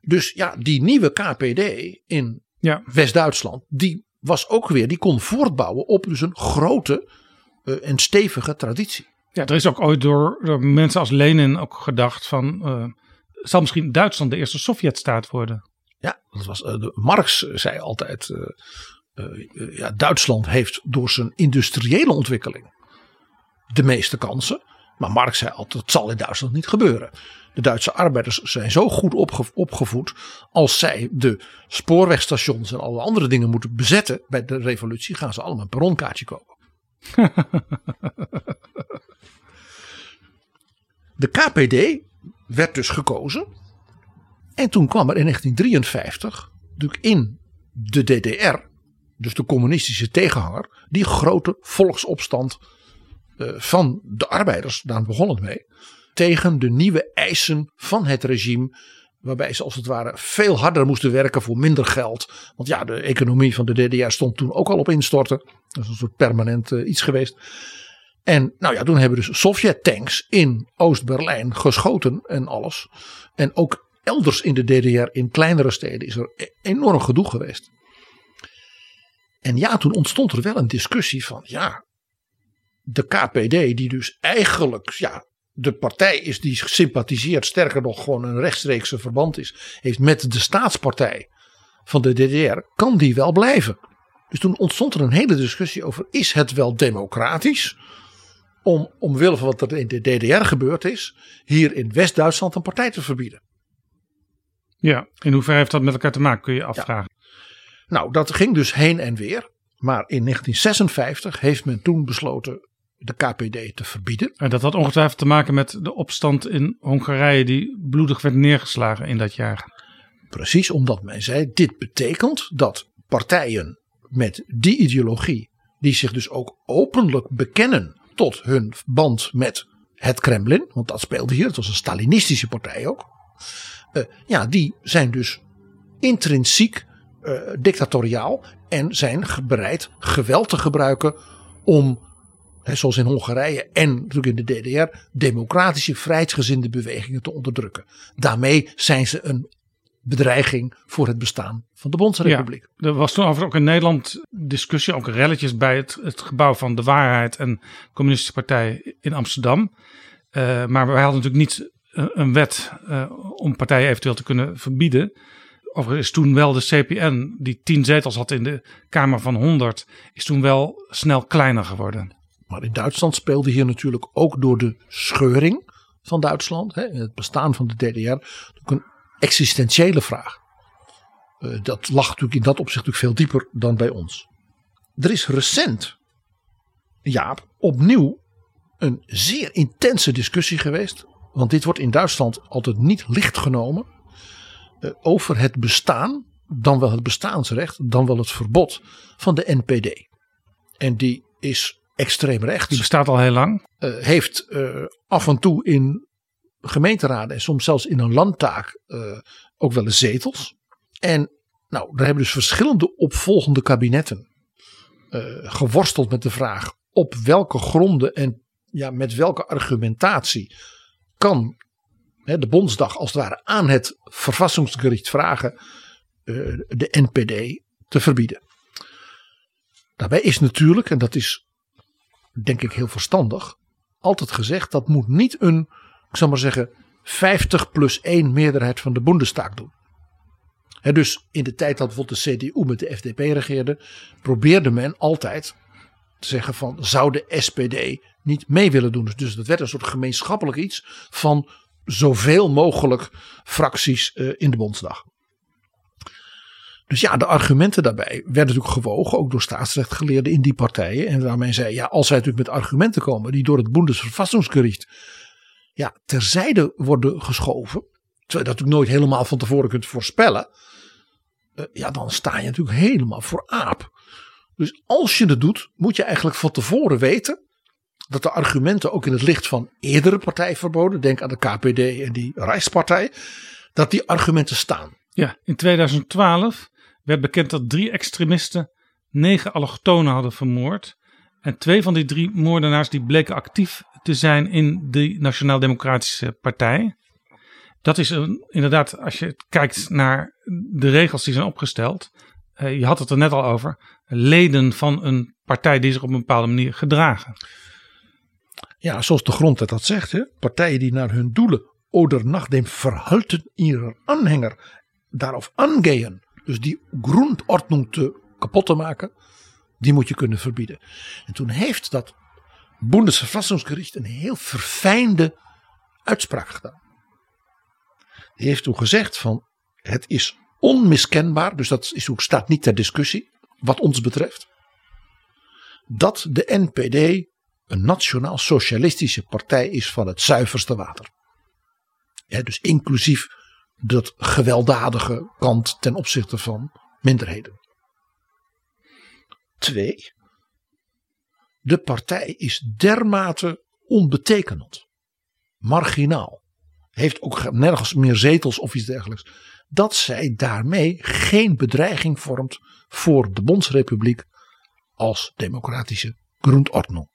Dus ja, die nieuwe KPD in Ja. West-Duitsland, die was ook weer, die kon voortbouwen op dus een grote eh, en stevige traditie. Ja, er is ook ooit door, door mensen als Lenin ook gedacht van... eh, zal misschien Duitsland de eerste Sovjetstaat worden? Ja, dat was, eh, Marx zei altijd, ja, Duitsland heeft door zijn industriële ontwikkeling de meeste kansen. Maar Marx zei altijd, het zal in Duitsland niet gebeuren. De Duitse arbeiders zijn zo goed opge- opgevoed. Als zij de spoorwegstations en alle andere dingen moeten bezetten bij de revolutie, gaan ze allemaal een perronkaartje kopen. de KPD werd dus gekozen. En toen kwam er in 1953 natuurlijk in de DDR, dus de communistische tegenhanger, die grote volksopstand eh, van de arbeiders, daar begon het mee, tegen de nieuwe eisen van het regime. Waarbij ze als het ware veel harder moesten werken voor minder geld. Want ja, de economie van de DDR stond toen ook al op instorten. Dat is een soort permanent eh, iets geweest. En nou ja, toen hebben dus Sovjet-tanks in Oost-Berlijn geschoten en alles. En ook elders in de DDR, in kleinere steden, is er e- enorm gedoe geweest. En ja, toen ontstond er wel een discussie van, ja, de KPD, die dus eigenlijk, ja, de partij is die sympathiseert, sterker nog gewoon een rechtstreekse verband is, heeft met de staatspartij van de DDR, kan die wel blijven? Dus toen ontstond er een hele discussie over, is het wel democratisch om omwille van wat er in de DDR gebeurd is, hier in West-Duitsland een partij te verbieden? Ja, in hoeverre heeft dat met elkaar te maken, kun je je afvragen. Nou, dat ging dus heen en weer. Maar in 1956 heeft men toen besloten de KPD te verbieden. En dat had ongetwijfeld te maken met de opstand in Hongarije die bloedig werd neergeslagen in dat jaar. Precies omdat men zei: dit betekent dat partijen met die ideologie, die zich dus ook openlijk bekennen tot hun band met het Kremlin, want dat speelde hier, het was een Stalinistische partij ook. eh, ja, die zijn dus intrinsiek uh, dictatoriaal en zijn bereid geweld te gebruiken om, hè, zoals in Hongarije en natuurlijk in de DDR, democratische vrijheidsgezinde bewegingen te onderdrukken. Daarmee zijn ze een bedreiging voor het bestaan van de Bondsrepubliek. Er was toen overigens ook in Nederland discussie, ook relletjes bij het, gebouw van de Waarheid en de Communistische Partij in Amsterdam. Uh, maar wij hadden natuurlijk niet een wet uh, om partijen eventueel te kunnen verbieden. Overigens is toen wel de CPN, die tien zetels had in de Kamer van 100, is toen wel snel kleiner geworden. Maar in Duitsland speelde hier natuurlijk ook door de scheuring van Duitsland, hè, het bestaan van de DDR, een existentiële vraag. Uh, dat lag natuurlijk in dat opzicht natuurlijk veel dieper dan bij ons. Er is recent, Jaap, opnieuw een zeer intense discussie geweest. Want dit wordt in Duitsland altijd niet licht genomen. Uh, over het bestaan, dan wel het bestaansrecht, dan wel het verbod van de NPD. En die is extreem rechts. Die bestaat al heel lang. Uh, heeft af en toe in gemeenteraden en soms zelfs in een landtaak uh, ook wel eens zetels. En nou, daar hebben dus verschillende opvolgende kabinetten geworsteld met de vraag op welke gronden en ja, met welke argumentatie kan hè, de Bondsdag als het ware aan het verfassingsgericht vragen de NPD te verbieden. Daarbij is natuurlijk, en dat is denk ik heel verstandig, altijd gezegd dat moet niet een ik zal maar zeggen, 50 plus 1 meerderheid van de Bundestag doen. Dus in de tijd dat bijvoorbeeld de CDU met de FDP regeerde, probeerde men altijd te zeggen van zou de SPD niet mee willen doen. Dus dat werd een soort gemeenschappelijk iets van zoveel mogelijk fracties uh, in de Bondsdag. Dus ja, de argumenten daarbij werden natuurlijk gewogen, ook door staatsrechtgeleerden in die partijen. En daarmee zei, ja, als zij natuurlijk met argumenten komen die door het Bundesverfassungsgericht ja, terzijde worden geschoven. Terwijl je dat natuurlijk nooit helemaal van tevoren kunt voorspellen. Uh, ja, dan sta je natuurlijk helemaal voor aap. Dus als je het doet, moet je eigenlijk van tevoren weten dat de argumenten ook in het licht van eerdere partijverboden, denk aan de KPD en die Rijkspartij, dat die argumenten staan. Ja, in 2012 werd bekend dat drie extremisten negen allochtonen hadden vermoord. En twee van die drie moordenaars die bleken actief te zijn in de Nationaal Democratische Partij. Dat is inderdaad, als je kijkt naar de regels die zijn opgesteld. Uh, je had het er net al over. Leden van een partij die zich op een bepaalde manier gedragen. Ja, zoals de grondwet dat zegt. Hè? Partijen die naar hun doelen oder nach dem ihrer Anhänger daarop aangehen. Dus die grondordnung te kapot te maken. Die moet je kunnen verbieden. En toen heeft dat Bundesverfassungsgericht een heel verfijnde uitspraak gedaan. Die heeft toen gezegd van het is onmiskenbaar, dus dat is ook, staat niet ter discussie wat ons betreft, dat de NPD een nationaal socialistische partij is van het zuiverste water. Ja, dus inclusief dat gewelddadige kant ten opzichte van minderheden. Twee, de partij is dermate onbetekenend, marginaal, heeft ook nergens meer zetels of iets dergelijks, dat zij daarmee geen bedreiging vormt voor de Bondsrepubliek als democratische grondordnung.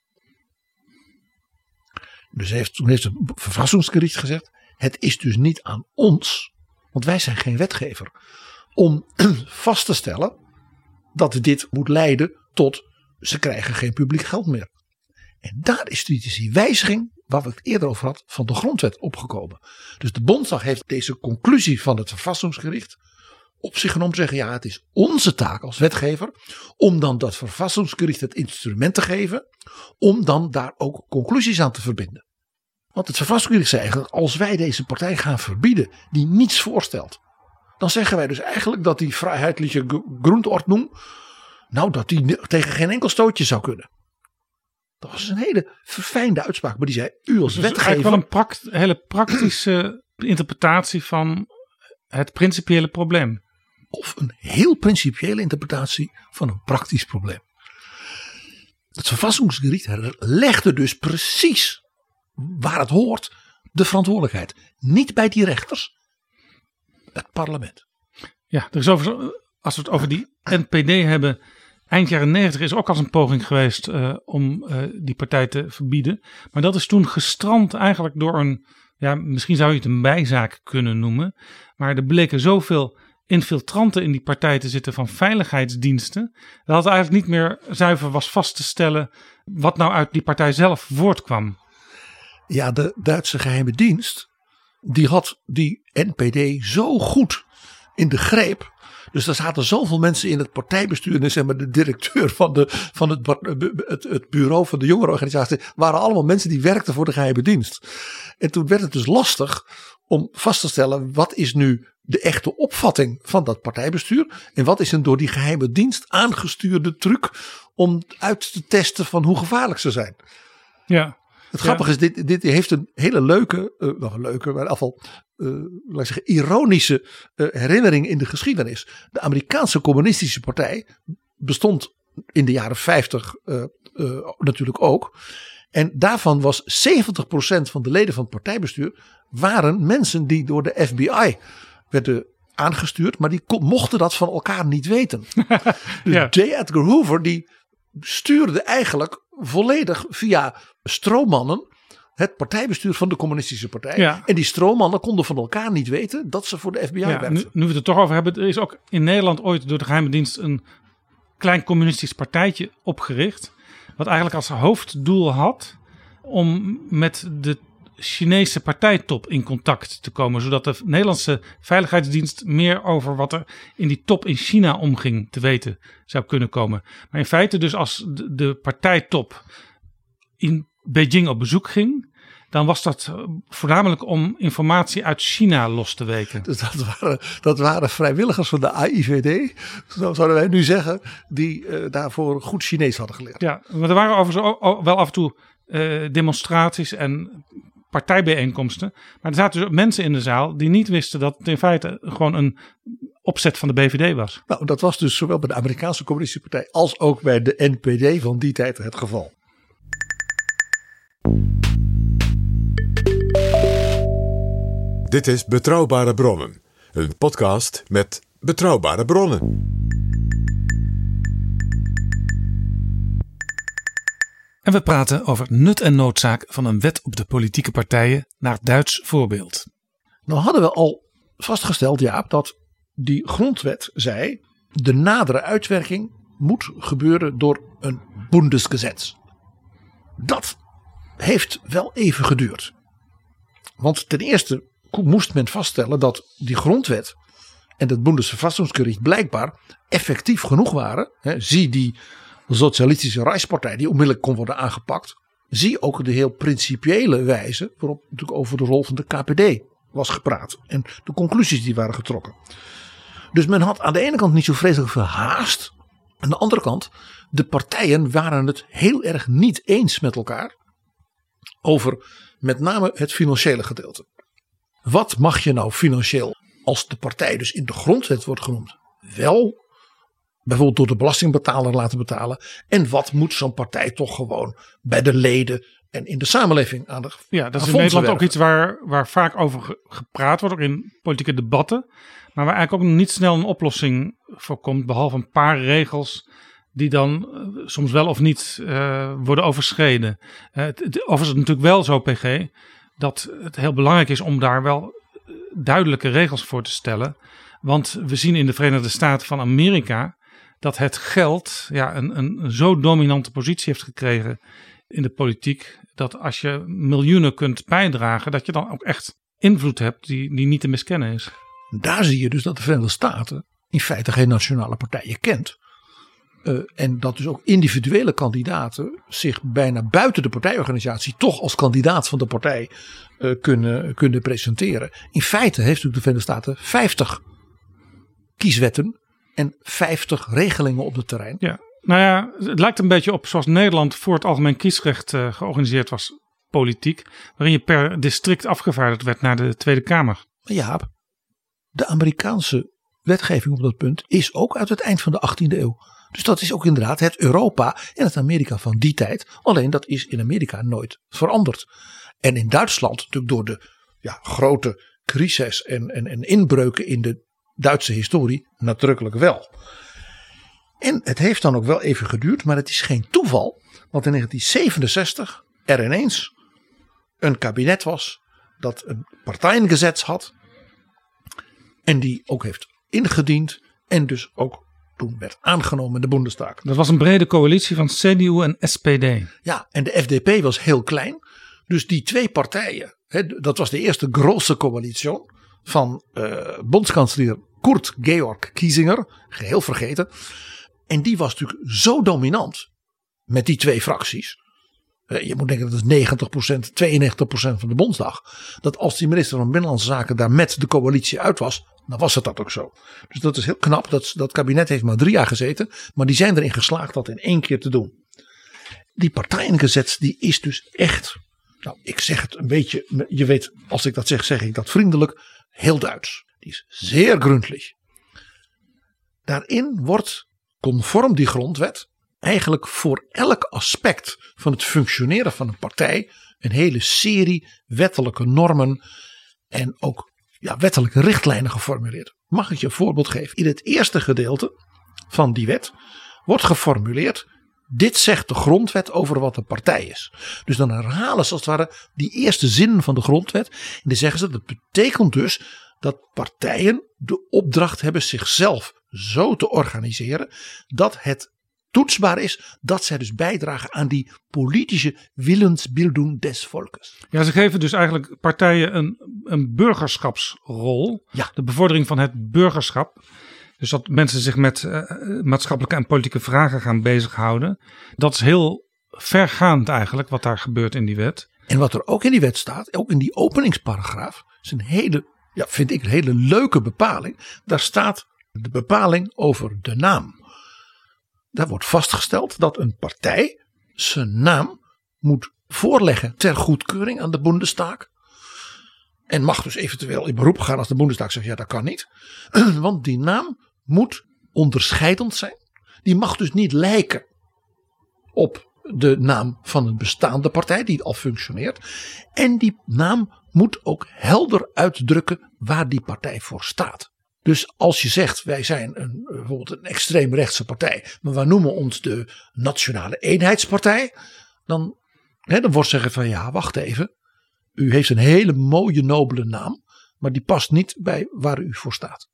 Dus heeft, toen heeft het verfassingsgericht gezegd: het is dus niet aan ons, want wij zijn geen wetgever, om vast te stellen dat dit moet leiden tot ze krijgen geen publiek geld meer. En daar is dus die wijziging, waar we het eerder over hadden, van de grondwet opgekomen. Dus de Bondsdag heeft deze conclusie van het verfassingsgericht op zich genomen zeggen, ja het is onze taak als wetgever om dan dat verfassingsgericht het instrument te geven, om dan daar ook conclusies aan te verbinden. Want het verfassingsgericht zei eigenlijk, als wij deze partij gaan verbieden die niets voorstelt, dan zeggen wij dus eigenlijk dat die vrijheidliche grondordnung nou, dat die tegen geen enkel stootje zou kunnen. Dat was een hele verfijnde uitspraak. Maar die zei, u als dus wetgever... eigenlijk wel een hele praktische interpretatie van het principiële probleem. Of een heel principiële interpretatie van een praktisch probleem. Het verfassingsgericht legde dus precies waar het hoort de verantwoordelijkheid. Niet bij die rechters, het parlement. Ja, er is over, als we het over die NPD hebben. Eind jaren 90 is ook als een poging geweest uh, om uh, die partij te verbieden. Maar dat is toen gestrand eigenlijk door een, ja, misschien zou je het een bijzaak kunnen noemen. Maar er bleken zoveel infiltranten in die partij te zitten van veiligheidsdiensten. Dat het eigenlijk niet meer zuiver was vast te stellen wat nou uit die partij zelf voortkwam. Ja, de Duitse geheime dienst, die had die NPD zo goed in de greep. Dus er zaten zoveel mensen in het partijbestuur en zeg maar de directeur van, de, van het, het, het bureau van de jongerenorganisatie waren allemaal mensen die werkten voor de geheime dienst. En toen werd het dus lastig om vast te stellen wat is nu de echte opvatting van dat partijbestuur en wat is een door die geheime dienst aangestuurde truc om uit te testen van hoe gevaarlijk ze zijn. Ja. Het grappige is, dit, dit heeft een hele leuke, uh, nog een leuke, maar in afval, uh, laat ik zeggen, ironische uh, herinnering in de geschiedenis. De Amerikaanse Communistische Partij bestond in de jaren 50 natuurlijk ook. En daarvan was 70% van de leden van het partijbestuur waren mensen die door de FBI werden aangestuurd, maar die mochten dat van elkaar niet weten. dus ja. J. Edgar Hoover die stuurde eigenlijk volledig via stroommannen het partijbestuur van de communistische partij. Ja. En die stroommannen konden van elkaar niet weten dat ze voor de FBI ja, werkten. Nu, nu we het er toch over hebben, er is ook in Nederland ooit door de geheime dienst een klein communistisch partijtje opgericht. Wat eigenlijk als hoofddoel had om met de Chinese partijtop in contact te komen. Zodat de Nederlandse veiligheidsdienst meer over wat er in die top in China omging te weten zou kunnen komen. Maar in feite dus als de, partijtop in Beijing op bezoek ging. Dan was dat voornamelijk om informatie uit China los te weken. Dus dat waren, dat waren vrijwilligers van de AIVD, zo zouden wij nu zeggen, die uh, daarvoor goed Chinees hadden geleerd. Ja, maar er waren overigens wel af en toe uh, demonstraties en partijbijeenkomsten. Maar er zaten dus mensen in de zaal die niet wisten dat het in feite gewoon een opzet van de BVD was. Nou, dat was dus zowel bij de Amerikaanse Communistische Partij als ook bij de NPD van die tijd het geval. Dit is Betrouwbare Bronnen, een podcast met betrouwbare bronnen. En we praten over nut en noodzaak van een wet op de politieke partijen naar Duits voorbeeld. Nou hadden we al vastgesteld, Jaap, dat die grondwet zei: de nadere uitwerking moet gebeuren door een Bundesgesetz. Dat heeft wel even geduurd. Want ten eerste moest men vaststellen dat die grondwet en het Bundesverfassungsgericht blijkbaar effectief genoeg waren. Hè, zie die Socialistische Rijkspartij die onmiddellijk kon worden aangepakt. Zie ook de heel principiële wijze waarop natuurlijk over de rol van de KPD was gepraat. En de conclusies die waren getrokken. Dus men had aan de ene kant niet zo vreselijk veel haast. Aan de andere kant, de partijen waren het heel erg niet eens met elkaar. Over met name het financiële gedeelte. Wat mag je nou financieel, als de partij dus in de grondwet wordt genoemd, wel bijvoorbeeld door de belastingbetaler laten betalen. En wat moet zo'n partij toch gewoon bij de leden en in de samenleving aan de Ja, dat is in Nederland werken. ook iets waar, waar vaak over gepraat wordt, ook in politieke debatten. Maar waar eigenlijk ook niet snel een oplossing voor komt, behalve een paar regels die dan uh, soms wel of niet uh, worden overschreden. Uh, het, het, overigens is het natuurlijk wel zo, PG, dat het heel belangrijk is om daar wel duidelijke regels voor te stellen. Want we zien in de Verenigde Staten van Amerika dat het geld ja, een, een, zo dominante positie heeft gekregen in de politiek. Dat als je miljoenen kunt bijdragen, dat je dan ook echt invloed hebt die, die niet te miskennen is. Daar zie je dus dat de Verenigde Staten in feite geen nationale partijen kent. Uh, en dat dus ook individuele kandidaten zich bijna buiten de partijorganisatie toch als kandidaat van de partij uh, kunnen, kunnen presenteren. In feite heeft natuurlijk de Verenigde Staten 50 kieswetten en 50 regelingen op het terrein. Ja, nou ja, het lijkt een beetje op zoals Nederland voor het algemeen kiesrecht uh, georganiseerd was, politiek, waarin je per district afgevaardigd werd naar de Tweede Kamer. Ja, de Amerikaanse wetgeving op dat punt is ook uit het eind van de 18e eeuw. Dus dat is ook inderdaad het Europa en het Amerika van die tijd. Alleen dat is in Amerika nooit veranderd. En in Duitsland, natuurlijk door de ja, grote crisis en, en, en inbreuken in de Duitse historie nadrukkelijk wel. En het heeft dan ook wel even geduurd, maar het is geen toeval. Want in 1967 er ineens een kabinet was dat een partijengezet had. En die ook heeft ingediend en dus ook toen werd aangenomen in de Bundestag. Dat was een brede coalitie van CDU en SPD. Ja, en de FDP was heel klein. Dus die twee partijen, hè, dat was de eerste grote coalitie van uh, bondskanselier Kurt Georg Kiesinger, geheel vergeten. En die was natuurlijk zo dominant met die twee fracties. Uh, je moet denken dat is 90%, 92% van de Bondsdag. Dat als die minister van Binnenlandse Zaken daar met de coalitie uit was, dan was het dat ook zo. Dus dat is heel knap. Dat, dat kabinet heeft maar drie jaar gezeten. Maar die zijn erin geslaagd dat in één keer te doen. Die partijengezet die is dus echt. Nou, ik zeg het een beetje. Je weet, als ik dat zeg, zeg ik dat vriendelijk. Heel Duits. Die is zeer gründlich. Daarin wordt conform die grondwet eigenlijk voor elk aspect van het functioneren van een partij een hele serie wettelijke normen en ook ja, wettelijke richtlijnen geformuleerd. Mag ik je een voorbeeld geven? In het eerste gedeelte van die wet wordt geformuleerd. Dit zegt de grondwet over wat een partij is. Dus dan herhalen ze als het ware die eerste zin van de grondwet. En dan zeggen ze dat betekent dus dat partijen de opdracht hebben zichzelf zo te organiseren dat het toetsbaar is dat zij dus bijdragen aan die politische willensbildung des volkes. Ja, ze geven dus eigenlijk partijen een, een burgerschapsrol. Ja. De bevordering van het burgerschap. Dus dat mensen zich met uh, maatschappelijke en politieke vragen gaan bezighouden. Dat is heel vergaand eigenlijk wat daar gebeurt in die wet. En wat er ook in die wet staat, ook in die openingsparagraaf, is een hele, ja, vind ik een hele leuke bepaling. Daar staat de bepaling over de naam. Daar wordt vastgesteld dat een partij zijn naam moet voorleggen ter goedkeuring aan de Bundestag. En mag dus eventueel in beroep gaan als de Bundestag zegt ja dat kan niet. Want die naam moet onderscheidend zijn. Die mag dus niet lijken op de naam van een bestaande partij die al functioneert. En die naam moet ook helder uitdrukken waar die partij voor staat. Dus als je zegt wij zijn een, bijvoorbeeld een extreemrechtse partij, maar we noemen ons de Nationale Eenheidspartij, dan, hè, dan wordt zeggen van ja, wacht even. U heeft een hele mooie, nobele naam, maar die past niet bij waar u voor staat.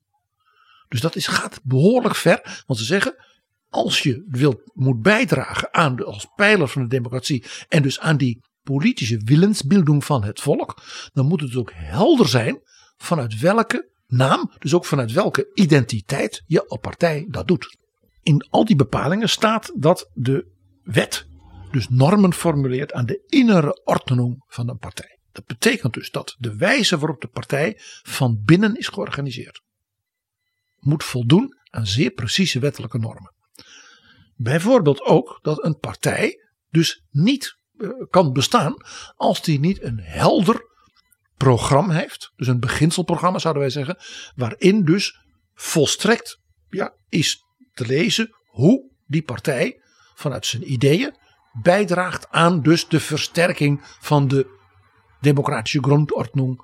Dus dat is, gaat behoorlijk ver, want ze zeggen als je wilt, moet bijdragen aan de, als pijler van de democratie en dus aan die politische willensbilding van het volk, dan moet het ook helder zijn vanuit welke naam, dus ook vanuit welke identiteit je partij dat doet. In al die bepalingen staat dat de wet dus normen formuleert aan de innere ordening van een partij. Dat betekent dus dat de wijze waarop de partij van binnen is georganiseerd moet voldoen aan zeer precieze wettelijke normen. Bijvoorbeeld ook dat een partij dus niet kan bestaan als die niet een helder programma heeft. Dus een beginselprogramma zouden wij zeggen. Waarin dus volstrekt ja, is te lezen hoe die partij vanuit zijn ideeën bijdraagt aan dus de versterking van de democratische grondordnung.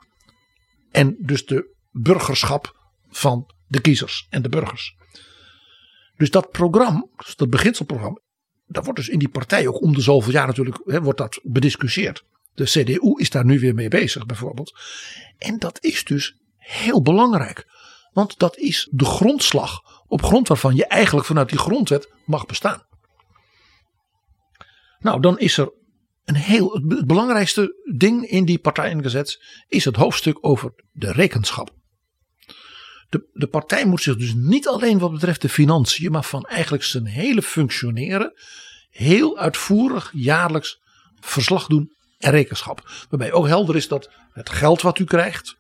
En dus de burgerschap van de kiezers en de burgers. Dus dat programma, dus dat beginselprogramma, dat wordt dus in die partij ook om de zoveel jaar natuurlijk hè, wordt dat bediscussieerd. De CDU is daar nu weer mee bezig bijvoorbeeld. En dat is dus heel belangrijk. Want dat is de grondslag op grond waarvan je eigenlijk vanuit die grondwet mag bestaan. Nou, dan is er een heel, het belangrijkste ding in die partijengezet is het hoofdstuk over de rekenschap. De, de partij moet zich dus niet alleen wat betreft de financiën, maar van eigenlijk zijn hele functioneren heel uitvoerig jaarlijks verslag doen en rekenschap. Waarbij ook helder is dat het geld wat u krijgt,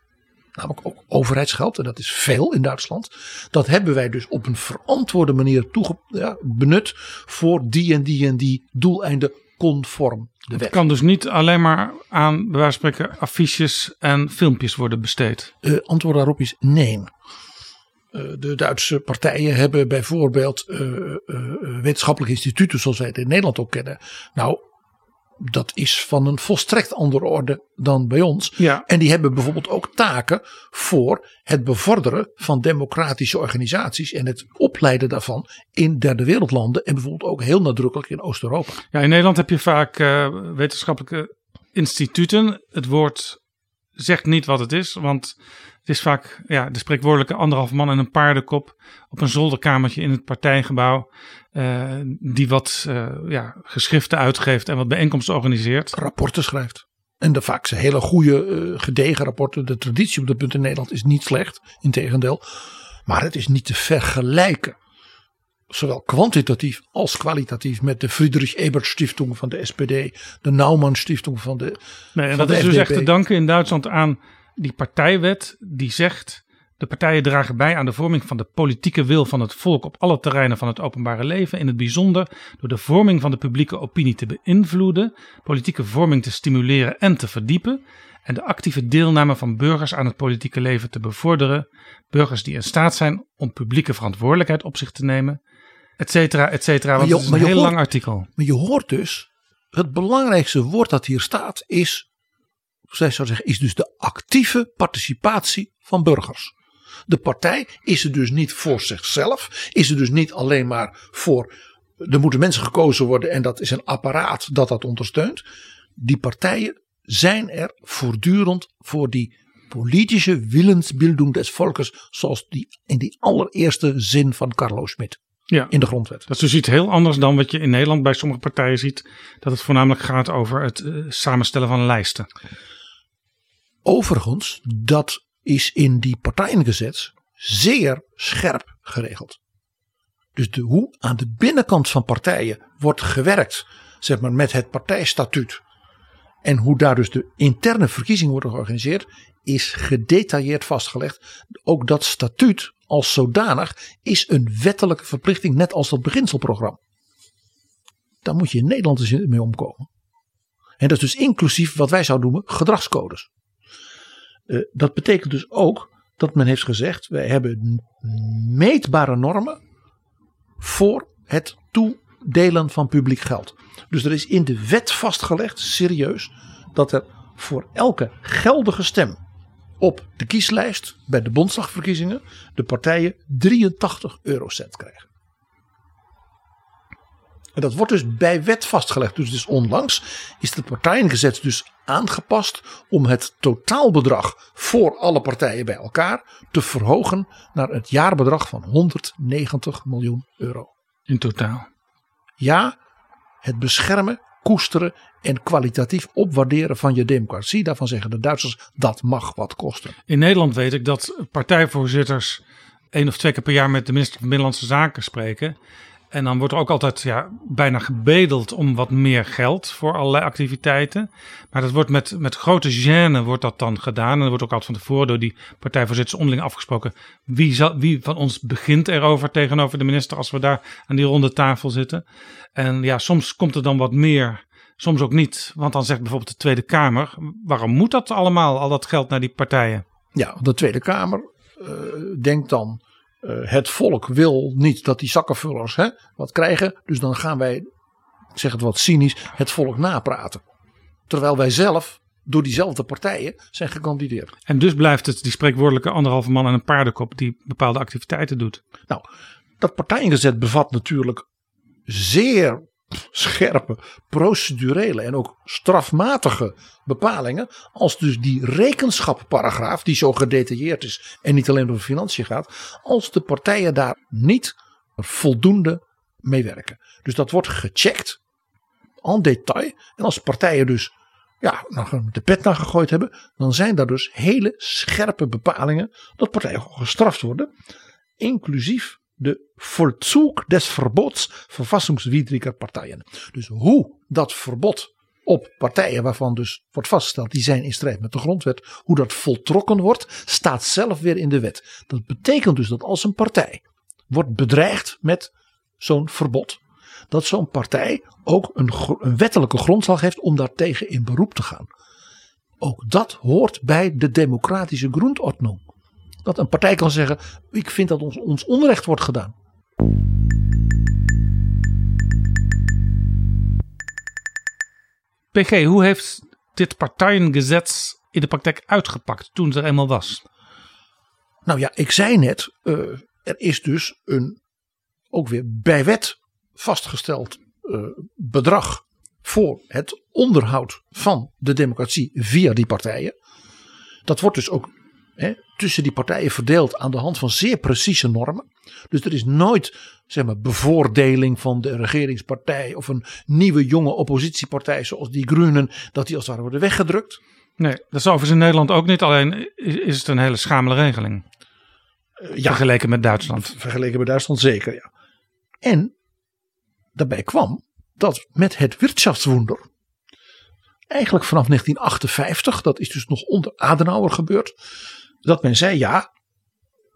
namelijk ook overheidsgeld, en dat is veel in Duitsland, dat hebben wij dus op een verantwoorde manier toege, ja, benut voor die en die en die doeleinden conform de wet. Het kan dus niet alleen maar aan, bij wijze van spreken, affiches en filmpjes worden besteed. Uh, antwoord daarop is nee. Uh, de Duitse partijen hebben bijvoorbeeld uh, wetenschappelijke instituten, zoals wij het in Nederland ook kennen. Nou, dat is van een volstrekt andere orde dan bij ons. Ja. En die hebben bijvoorbeeld ook taken voor het bevorderen van democratische organisaties en het opleiden daarvan in derde wereldlanden en bijvoorbeeld ook heel nadrukkelijk in Oost-Europa. Ja, in Nederland heb je vaak uh, wetenschappelijke instituten. Het woord zegt niet wat het is, want het is vaak ja, de spreekwoordelijke anderhalf man en een paardenkop op een zolderkamertje in het partijgebouw. Uh, die wat uh, ja, geschriften uitgeeft en wat bijeenkomsten organiseert. Rapporten schrijft. En de vaak zijn hele goede, uh, gedegen rapporten. De traditie op dat punt in Nederland is niet slecht, integendeel. Maar het is niet te vergelijken. Zowel kwantitatief als kwalitatief met de Friedrich Ebert Stiftung van de SPD. De Naumann Stiftung van de. Nee, en van dat de is dus echt te danken in Duitsland aan die partijwet die zegt. De partijen dragen bij aan de vorming van de politieke wil van het volk op alle terreinen van het openbare leven. In het bijzonder door de vorming van de publieke opinie te beïnvloeden, politieke vorming te stimuleren en te verdiepen. En de actieve deelname van burgers aan het politieke leven te bevorderen. Burgers die in staat zijn om publieke verantwoordelijkheid op zich te nemen. Etcetera, etcetera. Want je- het is een heel hoort- lang artikel. Maar je hoort dus, het belangrijkste woord dat hier staat is, zou zeggen, is dus de actieve participatie van burgers. De partij is er dus niet voor zichzelf, is er dus niet alleen maar voor, er moeten mensen gekozen worden en dat is een apparaat dat dat ondersteunt. Die partijen zijn er voortdurend voor die politische willensbildung des volkes, zoals die in die allereerste zin van Carlo Schmitt Ja. in de grondwet. Dat is dus iets heel anders dan wat je in Nederland bij sommige partijen ziet. Dat het voornamelijk gaat over het eh, samenstellen van lijsten. Overigens, dat is in die partijengezet zeer scherp geregeld. Dus de, hoe aan de binnenkant van partijen wordt gewerkt, zeg maar met het partijstatuut. En hoe daar dus de interne verkiezingen worden georganiseerd, is gedetailleerd vastgelegd. Ook dat statuut als zodanig is een wettelijke verplichting, net als dat beginselprogramma. Daar moet je in Nederland eens mee omkomen. En dat is dus inclusief wat wij zouden noemen gedragscodes. Eh, dat betekent dus ook dat men heeft gezegd: wij hebben meetbare normen voor het toedelen van publiek geld. Dus er is in de wet vastgelegd, serieus, dat er voor elke geldige stem op de kieslijst bij de Bondsdagverkiezingen de partijen 83 eurocent krijgen. En dat wordt dus bij wet vastgelegd. Dus, dus onlangs is het partijengezet dus aangepast om het totaalbedrag voor alle partijen bij elkaar te verhogen naar het jaarbedrag van 190 miljoen euro. In totaal. Ja, het beschermen, koesteren en kwalitatief opwaarderen van je democratie. Daarvan zeggen de Duitsers dat mag wat kosten. In Nederland weet ik dat partijvoorzitters één of twee keer per jaar met de minister van Binnenlandse Zaken spreken. En dan wordt er ook altijd ja, bijna gebedeld om wat meer geld voor allerlei activiteiten. Maar dat wordt met, met grote gêne wordt dat dan gedaan. En er wordt ook altijd van tevoren door die partijvoorzitters onderling afgesproken. Wie, zal, wie van ons begint erover tegenover de minister als we daar aan die ronde tafel zitten. En ja, soms komt er dan wat meer, soms ook niet. Want dan zegt bijvoorbeeld de Tweede Kamer, waarom moet dat allemaal, al dat geld naar die partijen? Ja, de Tweede Kamer uh, denkt dan. Uh, het volk wil niet dat die zakkenvullers hè, wat krijgen. Dus dan gaan wij, ik zeg het wat cynisch, het volk napraten. Terwijl wij zelf door diezelfde partijen zijn gekandideerd. En dus blijft het die spreekwoordelijke anderhalve man en een paardenkop die bepaalde activiteiten doet. Nou, dat partijengezet bevat natuurlijk zeer scherpe procedurele en ook strafmatige bepalingen. Als dus die rekenschapparagraaf, die zo gedetailleerd is en niet alleen over financiën gaat, als de partijen daar niet voldoende mee werken. Dus dat wordt gecheckt en detail. En als partijen dus ja, de pet naar gegooid hebben, dan zijn daar dus hele scherpe bepalingen dat partijen gestraft worden. Inclusief de Vollzug des Verbots verfassingswidriger partijen. Dus hoe dat verbod op partijen waarvan dus wordt vastgesteld die zijn in strijd met de grondwet, hoe dat voltrokken wordt, staat zelf weer in de wet. Dat betekent dus dat als een partij wordt bedreigd met zo'n verbod, dat zo'n partij ook een, een wettelijke grondslag heeft om daartegen in beroep te gaan. Ook dat hoort bij de democratische grondordnung. Dat een partij kan zeggen: Ik vind dat ons, ons onrecht wordt gedaan. PG, hoe heeft dit partijengezet in de praktijk uitgepakt toen het er eenmaal was? Nou ja, ik zei net, uh, er is dus een ook weer bij wet vastgesteld uh, bedrag voor het onderhoud van de democratie via die partijen. Dat wordt dus ook hè, tussen die partijen verdeeld aan de hand van zeer precieze normen. Dus er is nooit zeg maar, bevoordeling van de regeringspartij of een nieuwe jonge oppositiepartij zoals die Groenen, dat die als het ware worden weggedrukt. Nee, dat is overigens in Nederland ook niet, alleen is het een hele schamele regeling. Uh, ja, vergeleken met Duitsland. Vergeleken met Duitsland zeker, ja. En daarbij kwam dat met het Wirtschaftswunder, eigenlijk vanaf 1958, dat is dus nog onder Adenauer gebeurd, dat men zei ja,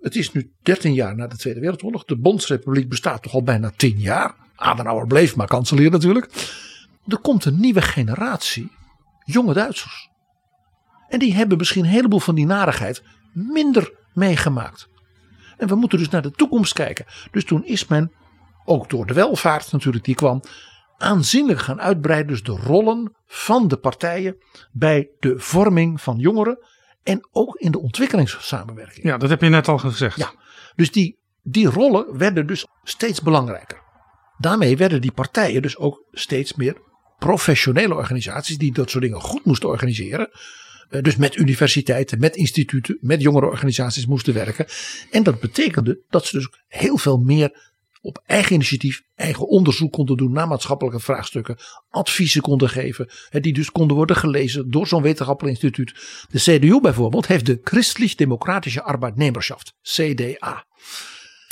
het is nu 13 jaar na de Tweede Wereldoorlog, de Bondsrepubliek bestaat toch al bijna 10 jaar. Adenauer bleef maar kanselier natuurlijk. Er komt een nieuwe generatie jonge Duitsers. En die hebben misschien een heleboel van die narigheid minder meegemaakt. En we moeten dus naar de toekomst kijken. Dus toen is men, ook door de welvaart natuurlijk die kwam, aanzienlijk gaan uitbreiden. Dus de rollen van de partijen bij de vorming van jongeren. En ook in de ontwikkelingssamenwerking. Ja, dat heb je net al gezegd. Ja, dus die, die rollen werden dus steeds belangrijker. Daarmee werden die partijen dus ook steeds meer professionele organisaties die dat soort dingen goed moesten organiseren. Eh, dus met universiteiten, met instituten, met jongerenorganisaties moesten werken. En dat betekende dat ze dus heel veel meer op eigen initiatief, eigen onderzoek konden doen naar maatschappelijke vraagstukken, adviezen konden geven, die dus konden worden gelezen door zo'n wetenschappelijk instituut. De CDU bijvoorbeeld heeft de Christlich-Democratische Arbeidnemerschaft, CDA.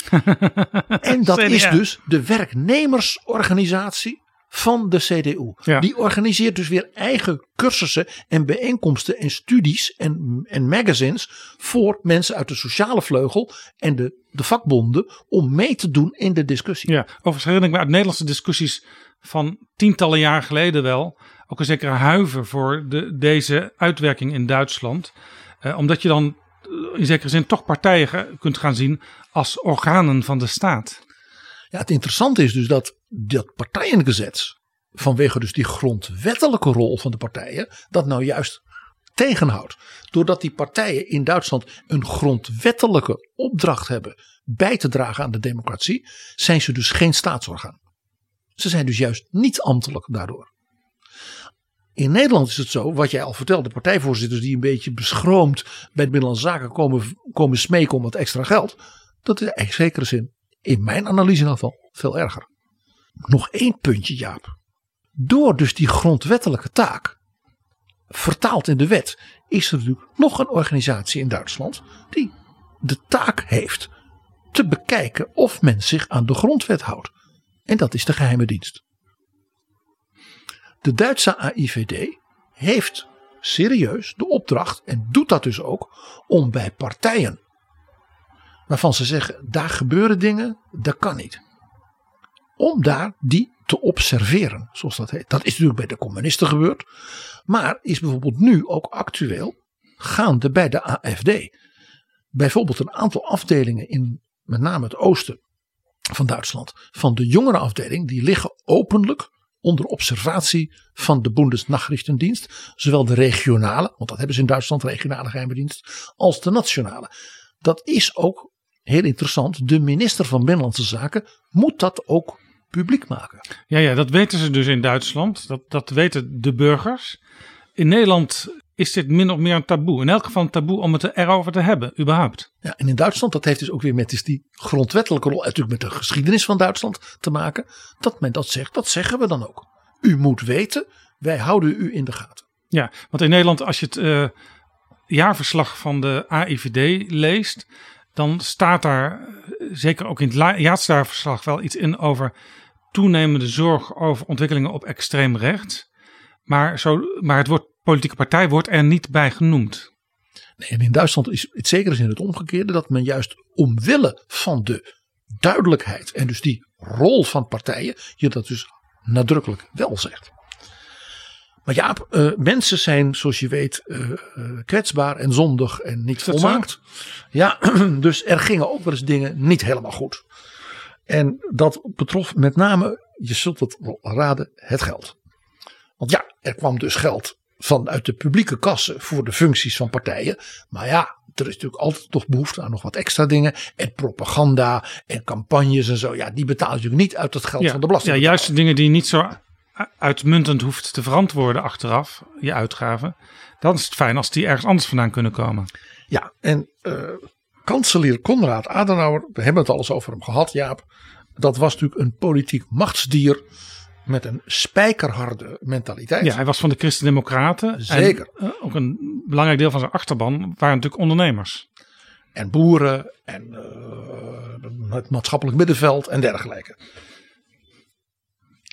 en dat is dus de werknemersorganisatie van de CDU. Die organiseert dus weer eigen cursussen en bijeenkomsten en studies en, en magazines voor mensen uit de sociale vleugel en de, de vakbonden om mee te doen in de discussie. Ja, overigens herinner ik me uit Nederlandse discussies van tientallen jaar geleden wel. Ook een zekere huiver voor de, deze uitwerking in Duitsland. Eh, omdat je dan eh, in zekere zin toch partijen kunt gaan zien als organen van de staat. Ja, het interessante is dus dat dat partijengezet, vanwege dus die grondwettelijke rol van de partijen, dat nou juist tegenhoudt. Doordat die partijen in Duitsland een grondwettelijke opdracht hebben bij te dragen aan de democratie, zijn ze dus geen staatsorgaan. Ze zijn dus juist niet ambtelijk daardoor. In Nederland is het zo, wat jij al vertelde, partijvoorzitters die een beetje beschroomd bij de Binnenlandse Zaken komen, komen smeken om wat extra geld. Dat is in zekere zin in mijn analyse in ieder geval veel erger. Nog één puntje Jaap. Door dus die grondwettelijke taak vertaald in de wet is er natuurlijk nog een organisatie in Duitsland die de taak heeft te bekijken of men zich aan de grondwet houdt. En dat is de geheime dienst. De Duitse AIVD heeft serieus de opdracht en doet dat dus ook om bij partijen waarvan ze zeggen daar gebeuren dingen, dat kan niet. Om daar die te observeren, zoals dat heet. Dat is natuurlijk bij de communisten gebeurd, maar is bijvoorbeeld nu ook actueel gaande bij de AFD. Bijvoorbeeld een aantal afdelingen in met name het oosten van Duitsland, van de jongerenafdeling, die liggen openlijk onder observatie van de Bundesnachrichtendienst. Zowel de regionale, want dat hebben ze in Duitsland, regionale geheime dienst, als de nationale. Dat is ook heel interessant, de minister van Binnenlandse Zaken moet dat ook publiek maken. Ja, ja, dat weten ze dus in Duitsland. Dat, dat weten de burgers. In Nederland is dit min of meer een taboe. In elk geval een taboe om het erover te hebben, überhaupt. Ja, en in Duitsland, dat heeft dus ook weer met dus die grondwettelijke rol, natuurlijk met de geschiedenis van Duitsland te maken. Dat men dat zegt, dat zeggen we dan ook. U moet weten, wij houden u in de gaten. Ja, want in Nederland, als je het uh, jaarverslag van de AIVD leest, dan staat daar eh, zeker ook in het jaarverslag wel iets in over toenemende zorg over ontwikkelingen op extreem rechts. Maar, zo, maar het woord politieke partij wordt er niet bij genoemd. Nee, en in Duitsland is het zeker in het omgekeerde dat men juist omwille van de duidelijkheid en dus die rol van partijen je dat dus nadrukkelijk wel zegt. Maar ja, uh, mensen zijn, zoals je weet, uh, kwetsbaar en zondig en niet volmaakt. Ja, dus er gingen ook wel eens dingen niet helemaal goed. En dat betrof met name, je zult het wel raden, het geld. Want ja, er kwam dus geld vanuit de publieke kassen voor de functies van partijen. Maar ja, er is natuurlijk altijd toch behoefte aan nog wat extra dingen. En propaganda en campagnes en zo. Ja, die betaal je natuurlijk niet uit het geld Ja, van de belasting. ja, juist de dingen die je niet zo uitmuntend hoeft te verantwoorden achteraf, je uitgaven. Dan is het fijn als die ergens anders vandaan kunnen komen. Ja, en eh, kanselier Konrad Adenauer, we hebben het al eens over hem gehad, Jaap. Dat was natuurlijk een politiek machtsdier met een spijkerharde mentaliteit. Ja, hij was van de Christen-Democraten. Zeker. En, eh, ook een belangrijk deel van zijn achterban waren natuurlijk ondernemers. En boeren en eh, het maatschappelijk middenveld en dergelijke.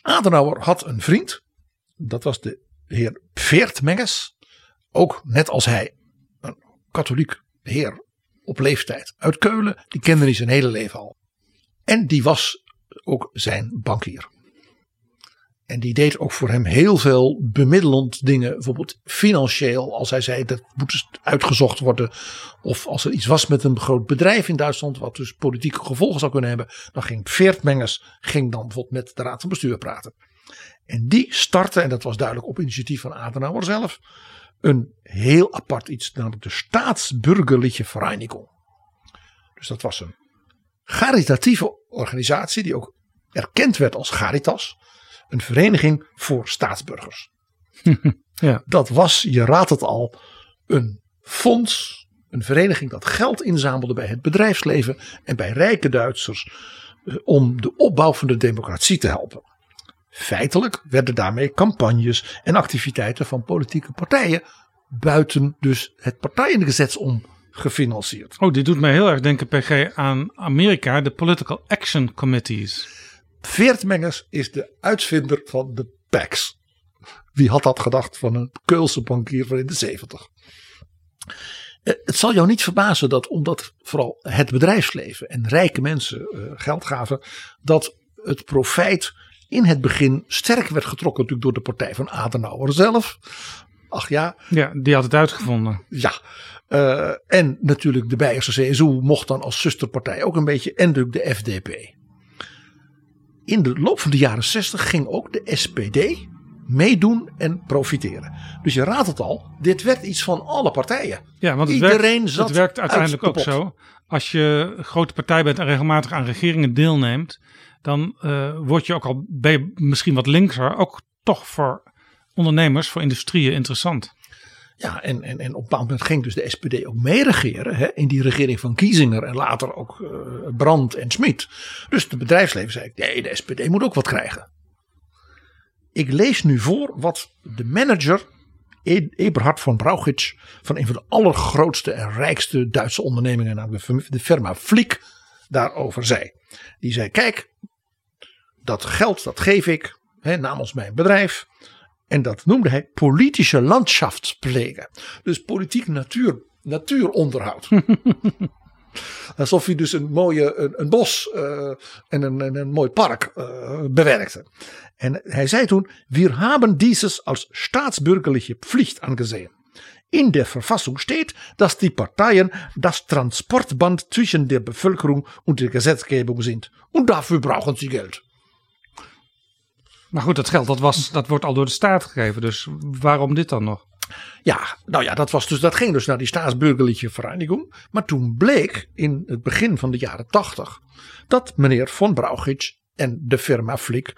Adenauer had een vriend, dat was de heer Veertmenges. Ook net als hij, een katholiek heer op leeftijd uit Keulen. Die kende hij zijn hele leven al. En die was ook zijn bankier. En die deed ook voor hem heel veel bemiddelend dingen. Bijvoorbeeld financieel. Als hij zei dat moet uitgezocht worden. Of als er iets was met een groot bedrijf in Duitsland. Wat dus politieke gevolgen zou kunnen hebben. Dan ging Veertmengers ging dan bijvoorbeeld met de raad van bestuur praten. En die startte, en dat was duidelijk op initiatief van Adenauer zelf. Een heel apart iets. Namelijk de Staatsburgerliche Vereinigung. Dus dat was een caritatieve organisatie. Die ook erkend werd als Caritas een vereniging voor staatsburgers. Ja. Dat was, je raadt het al, een fonds, een vereniging dat geld inzamelde bij het bedrijfsleven en bij rijke Duitsers eh, om de opbouw van de democratie te helpen. Feitelijk werden daarmee campagnes en activiteiten van politieke partijen buiten dus het partijengezetz om gefinancierd. Oh, dit doet mij heel erg denken, PG, aan Amerika, de Political Action Committees. Veertmengers is de uitvinder van de PACs. Wie had dat gedacht van een Keulse bankier van in de 70? Eh, Het zal jou niet verbazen dat omdat vooral het bedrijfsleven en rijke mensen eh, geld gaven, dat het profijt in het begin sterk werd getrokken natuurlijk door de partij van Adenauer zelf. Ach ja, Ja, die had het uitgevonden. ja. Eh, en natuurlijk de Beierse CSU mocht dan als zusterpartij ook een beetje. En natuurlijk de FDP. In de loop van de jaren 60 ging ook de SPD meedoen en profiteren. Dus je raadt het al, dit werd iets van alle partijen. Ja, want het Iedereen werkt, zat het werkt uiteindelijk uit ook zo. Als je grote partij bent en regelmatig aan regeringen deelneemt, dan eh, word je ook al misschien wat linkser, ook toch voor ondernemers, voor industrieën interessant. Ja, en, en, en op een bepaald moment ging dus de SPD ook meeregeren. In die regering van Kiesinger en later ook eh, Brandt en Schmid. Dus het bedrijfsleven zei: nee, de SPD moet ook wat krijgen. Ik lees nu voor wat de manager E- Eberhard von Brauchitsch van een van de allergrootste en rijkste Duitse ondernemingen, namelijk de firma Flick, daarover zei. Die zei: Kijk, dat geld dat geef ik hè, namens mijn bedrijf. En dat noemde hij politische landschaftspflege. Dus politiek natuur, natuuronderhoud. Alsof hij dus een mooie een, een bos eh, en een, een, een mooi park eh, bewerkte. En hij zei toen: Wir haben dieses als staatsbürgerliche Pflicht angesehen. In der Verfassung steht, dass die Parteien das Transportband zwischen der Bevölkerung und der Gesetzgebung sind. Und dafür brauchen sie Geld. Maar goed, dat geld dat was, dat wordt al door de staat gegeven. Dus waarom dit dan nog? Ja, nou ja, dat, was dus, dat ging dus naar die staatsburgerlijke vereniging. Maar toen bleek in het begin van de jaren tachtig dat meneer von Brauchitsch en de firma Flick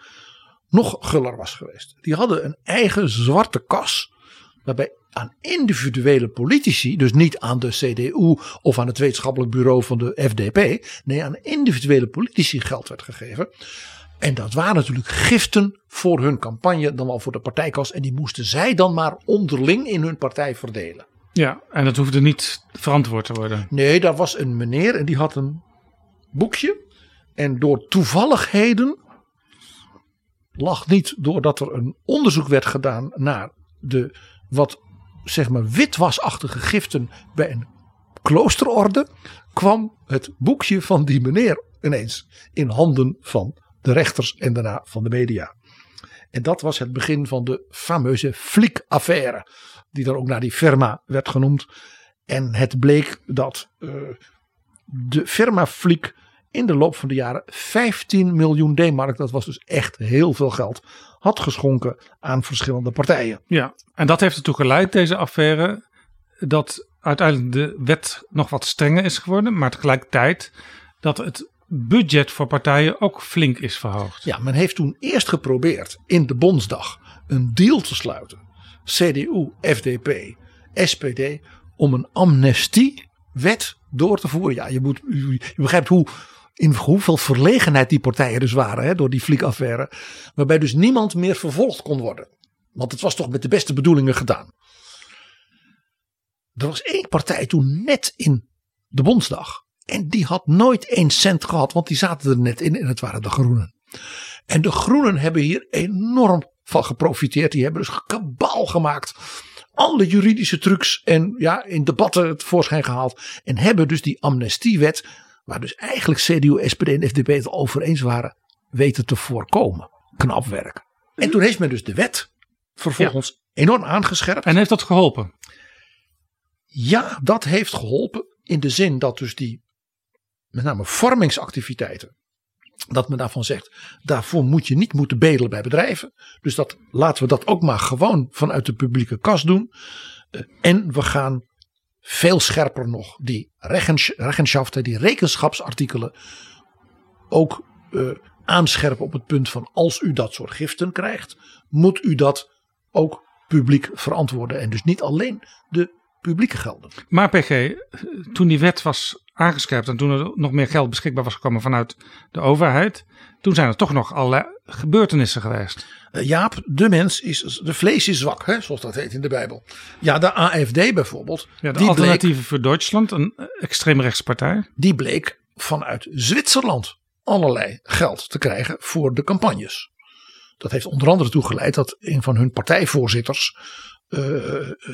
nog guller was geweest. Die hadden een eigen zwarte kas waarbij aan individuele politici, dus niet aan de CDU of aan het wetenschappelijk bureau van de FDP, nee aan individuele politici geld werd gegeven. En dat waren natuurlijk giften voor hun campagne, dan wel voor de partijkas. En die moesten zij dan maar onderling in hun partij verdelen. Ja, en dat hoefde niet verantwoord te worden. Nee, daar was een meneer en die had een boekje. En door toevalligheden lag niet doordat er een onderzoek werd gedaan naar de wat zeg maar witwasachtige giften bij een kloosterorde, kwam het boekje van die meneer ineens in handen van de rechters en daarna van de media. En dat was het begin van de fameuze Flick-affaire, die dan ook naar die firma werd genoemd. En het bleek dat eh, de firma Flick in de loop van de jaren 15 miljoen D-mark, dat was dus echt heel veel geld, had geschonken aan verschillende partijen. Ja, en dat heeft ertoe geleid, deze affaire, dat uiteindelijk de wet nog wat strenger is geworden, maar tegelijkertijd dat het budget voor partijen ook flink is verhoogd. Ja, men heeft toen eerst geprobeerd in de Bondsdag een deal te sluiten. CDU, FDP, SPD om een amnestiewet door te voeren. Ja, je, moet, je begrijpt hoe, in hoeveel verlegenheid die partijen dus waren hè, door die fliekaffaire. Waarbij dus niemand meer vervolgd kon worden. Want het was toch met de beste bedoelingen gedaan. Er was één partij toen net in de Bondsdag. En die had nooit één cent gehad, want die zaten er net in en het waren de Groenen. En de Groenen hebben hier enorm van geprofiteerd. Die hebben dus kabaal gemaakt. Alle juridische trucs en ja, in debatten het voorschijn gehaald. En hebben dus die amnestiewet, waar dus eigenlijk CDU, SPD en FDP het over eens waren, weten te voorkomen. Knap werk. En toen heeft men dus de wet vervolgens enorm aangescherpt. En heeft dat geholpen? Ja, dat heeft geholpen. In de zin dat dus die met name vormingsactiviteiten. Dat men daarvan zegt, daarvoor moet je niet moeten bedelen bij bedrijven. Dus dat, laten we dat ook maar gewoon vanuit de publieke kas doen. Uh, en we gaan veel scherper nog die regenschaften, die rekenschapsartikelen ook uh, aanscherpen op het punt van als u dat soort giften krijgt, moet u dat ook publiek verantwoorden. En dus niet alleen de publieke gelden. Maar PG, toen die wet was aangescherpt en toen er nog meer geld beschikbaar was gekomen vanuit de overheid, toen zijn er toch nog allerlei gebeurtenissen geweest. Uh, Jaap, de mens is, de vlees is zwak, hè, zoals dat heet in de Bijbel. Ja, de AFD bijvoorbeeld. Ja, de die Alternatieven bleek, voor Duitsland, een extreemrechtspartij. Die bleek vanuit Zwitserland allerlei geld te krijgen voor de campagnes. Dat heeft onder andere toegeleid dat een van hun partijvoorzitters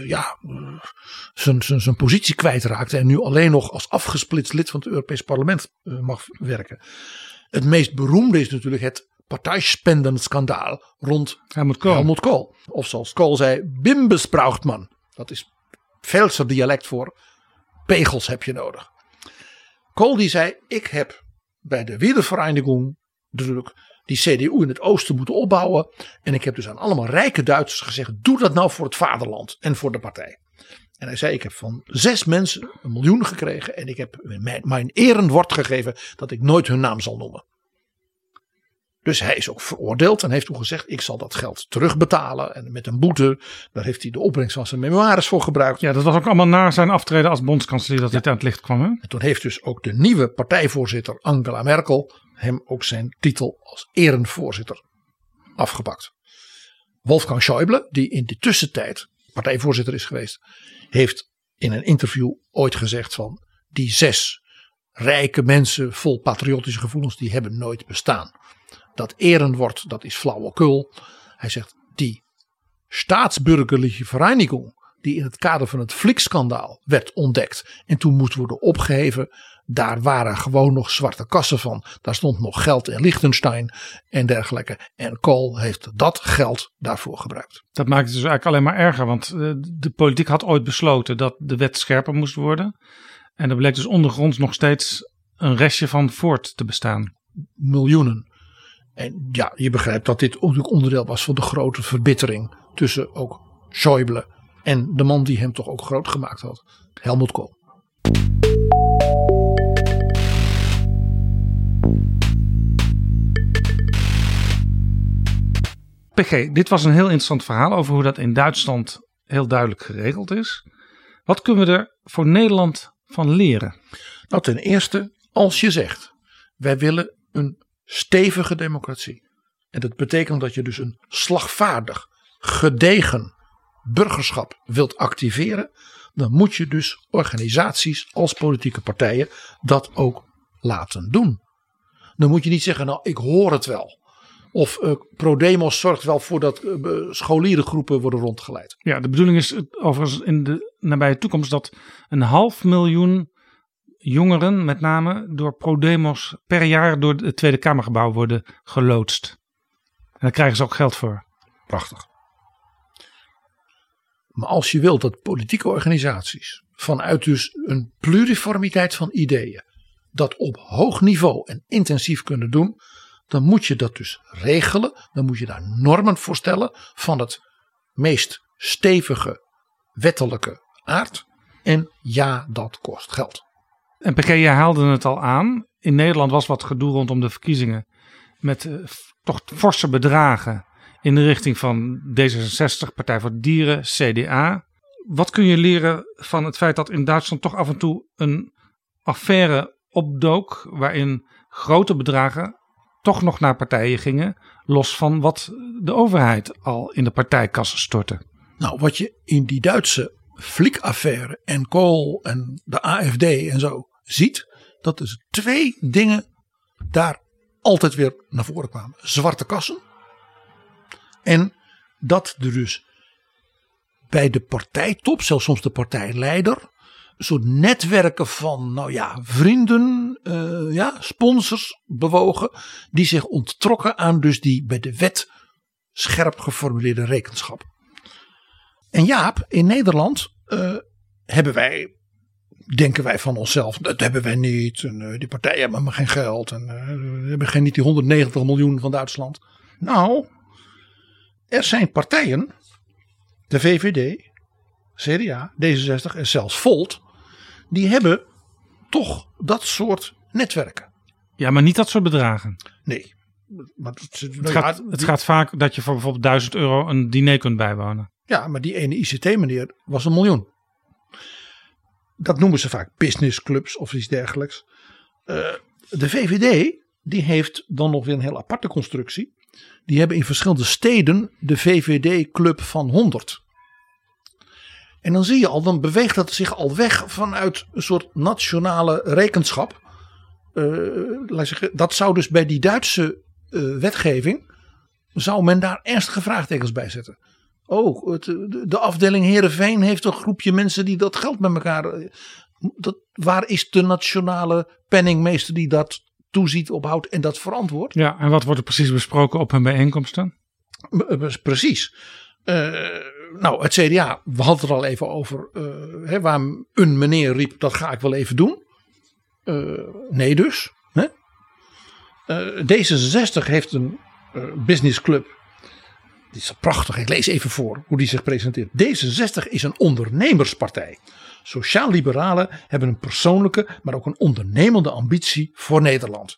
ja, zijn, zijn, zijn positie kwijtraakte en nu alleen nog als afgesplitst lid van het Europees Parlement uh, mag werken. Het meest beroemde is natuurlijk het partijspendenschandaal rond Helmut Kool. Helmut Kool. Of zoals Kool zei, bimbesprauchtman. Dat is Velser dialect voor pegels heb je nodig. Kool die zei, ik heb bij de Wiedervereinigung druk die CDU in het oosten moeten opbouwen. En ik heb dus aan allemaal rijke Duitsers gezegd: doe dat nou voor het vaderland en voor de partij. En hij zei: Ik heb van zes mensen een miljoen gekregen. En ik heb mijn, mijn erenwoord gegeven dat ik nooit hun naam zal noemen. Dus hij is ook veroordeeld en heeft toen gezegd: Ik zal dat geld terugbetalen. En met een boete, daar heeft hij de opbrengst van zijn memoires voor gebruikt. Ja, dat was ook allemaal na zijn aftreden als bondskanselier dat ja. dit aan het licht kwam. Hè? En toen heeft dus ook de nieuwe partijvoorzitter Angela Merkel hem ook zijn titel als erenvoorzitter afgepakt. Wolfgang Schäuble, die in de tussentijd partijvoorzitter is geweest, heeft in een interview ooit gezegd van die zes rijke mensen vol patriotische gevoelens, die hebben nooit bestaan. Dat erenwoord, dat is flauwekul. Hij zegt, die staatsburgerlijke vereniging die in het kader van het Flik-schandaal werd ontdekt en toen moest worden opgeheven, daar waren gewoon nog zwarte kassen van. Daar stond nog geld in Liechtenstein en dergelijke. En Kool heeft dat geld daarvoor gebruikt. Dat maakt het dus eigenlijk alleen maar erger, want de politiek had ooit besloten dat de wet scherper moest worden. En er bleek dus ondergronds nog steeds een restje van voort te bestaan. Miljoenen. En ja, je begrijpt dat dit ook onderdeel was van de grote verbittering tussen ook Schäuble en de man die hem toch ook groot gemaakt had, Helmut Kool. PG, dit was een heel interessant verhaal over hoe dat in Duitsland heel duidelijk geregeld is. Wat kunnen we er voor Nederland van leren? Nou, ten eerste, als je zegt, wij willen een stevige democratie. En dat betekent dat je dus een slagvaardig, gedegen burgerschap wilt activeren. Dan moet je dus organisaties als politieke partijen dat ook laten doen. Dan moet je niet zeggen, nou ik hoor het wel. Of uh, ProDemos zorgt wel voor dat uh, scholierengroepen worden rondgeleid. Ja, de bedoeling is overigens in de nabije toekomst dat een half miljoen jongeren, met name door ProDemos, per jaar door het Tweede Kamergebouw worden geloodst. En daar krijgen ze ook geld voor. Prachtig. Maar als je wilt dat politieke organisaties vanuit dus een pluriformiteit van ideeën dat op hoog niveau en intensief kunnen doen, dan moet je dat dus regelen. Dan moet je daar normen voor stellen van het meest stevige wettelijke aard. En ja, dat kost geld. En PG, je haalde het al aan. In Nederland was wat gedoe rondom de verkiezingen. Met uh, toch forse bedragen in de richting van D66, Partij voor Dieren, CDA. Wat kun je leren van het feit dat in Duitsland toch af en toe een affaire opdook. waarin grote bedragen toch nog naar partijen gingen. los van wat de overheid al in de partijkassen stortte? Nou, wat je in die Duitse flikaffaire en Kool en de AFD en zo ziet, dat dus twee dingen daar altijd weer naar voren kwamen: zwarte kassen. En dat er dus bij de partijtop, zelfs soms de partijleider, soort netwerken van, nou ja, vrienden, uh, ja, sponsors bewogen, die zich onttrokken aan dus die bij de wet scherp geformuleerde rekenschap. En Jaap, in Nederland uh, hebben wij, denken wij van onszelf, dat hebben wij niet. En, uh, die partijen hebben maar geen geld. En uh, we hebben geen, niet die 190 miljoen van Duitsland. Nou, er zijn partijen, de VVD, CDA, D66 en zelfs Volt, die hebben toch dat soort netwerken. Ja, maar niet dat soort bedragen. Nee. Maar het, het, gaat, het gaat vaak dat je voor bijvoorbeeld 1000 euro een diner kunt bijwonen. Ja, maar die ene ICT-meneer was een miljoen. Dat noemen ze vaak businessclubs of iets dergelijks. Uh, de VVD die heeft dan nog weer een heel aparte constructie. Die hebben in verschillende steden de VVD-club van 100. En dan zie je al, dan beweegt dat zich al weg vanuit een soort nationale rekenschap. Zeggen, dat zou dus bij die Duitse uh, wetgeving, zou men daar ernstige vraagtekens bij zetten. Oh, het, de afdeling Herenveen heeft een groepje mensen die dat geld met elkaar. eh, Dat, waar is de nationale penningmeester die dat toeziet, ophoudt en dat verantwoordt? Ja, en wat wordt er precies besproken op hun bijeenkomsten? Precies. Uh, nou, het CDA, we hadden het er al even over. Uh, hè, waar een meneer riep: dat ga ik wel even doen. Uh, nee, dus. Hè? D66 heeft een businessclub dit is prachtig. Ik lees even voor hoe die zich presenteert. D66 is een ondernemerspartij. Sociaal-liberalen hebben een persoonlijke, maar ook een ondernemende ambitie voor Nederland.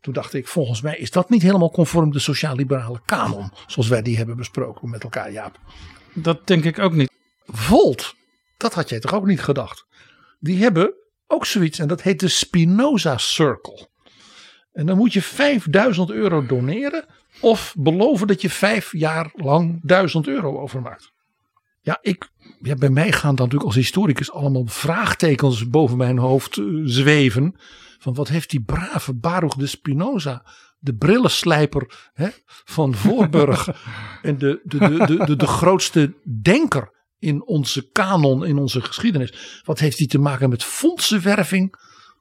Toen dacht ik, volgens mij is dat niet helemaal conform de sociaal-liberale kanon. Zoals wij die hebben besproken met elkaar, Jaap. Dat denk ik ook niet. Volt, dat had jij toch ook niet gedacht? Die hebben ook zoiets en dat heet de Spinoza Circle. En dan moet je 5000 euro doneren of beloven dat je vijf jaar lang 1000 euro overmaakt. Ja, ik, ja, bij mij gaan dan natuurlijk als historicus allemaal vraagtekens boven mijn hoofd uh, zweven. Van wat heeft die brave Baruch de Spinoza, de brillenslijper hè, van Voorburg. en de, de, de, de, de, de grootste denker in onze kanon, in onze geschiedenis. Wat heeft die te maken met fondsenwerving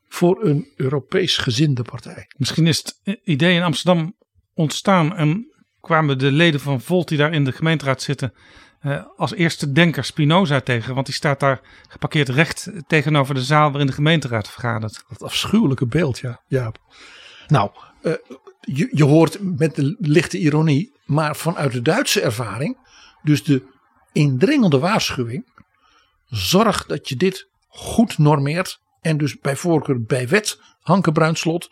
voor een Europees gezinde partij? Misschien is het idee in Amsterdam ontstaan en kwamen de leden van Volt die daar in de gemeenteraad zitten uh, als eerste denker Spinoza tegen. Want die staat daar geparkeerd recht tegenover de zaal waarin de gemeenteraad vergadert. Dat afschuwelijke beeld, ja. ja. Nou, uh, je, je hoort met de lichte ironie, maar vanuit de Duitse ervaring, dus de indringende waarschuwing, zorg dat je dit goed normeert en dus bij voorkeur bij wet, Hanke Bruinslot,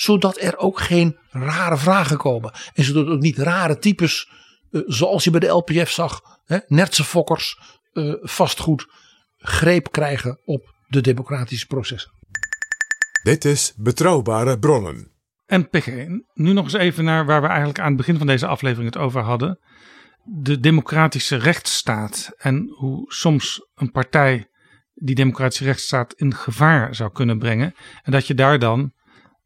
zodat er ook geen rare vragen komen. En zodat ook niet rare types, uh, zoals je bij de LPF zag, hè, nertse fokkers, uh, vastgoed, greep krijgen op de democratische processen. Dit is Betrouwbare Bronnen. En PG, nu nog eens even naar waar we eigenlijk aan het begin van deze aflevering het over hadden. De democratische rechtsstaat en hoe soms een partij die democratische rechtsstaat in gevaar zou kunnen brengen. En dat je daar dan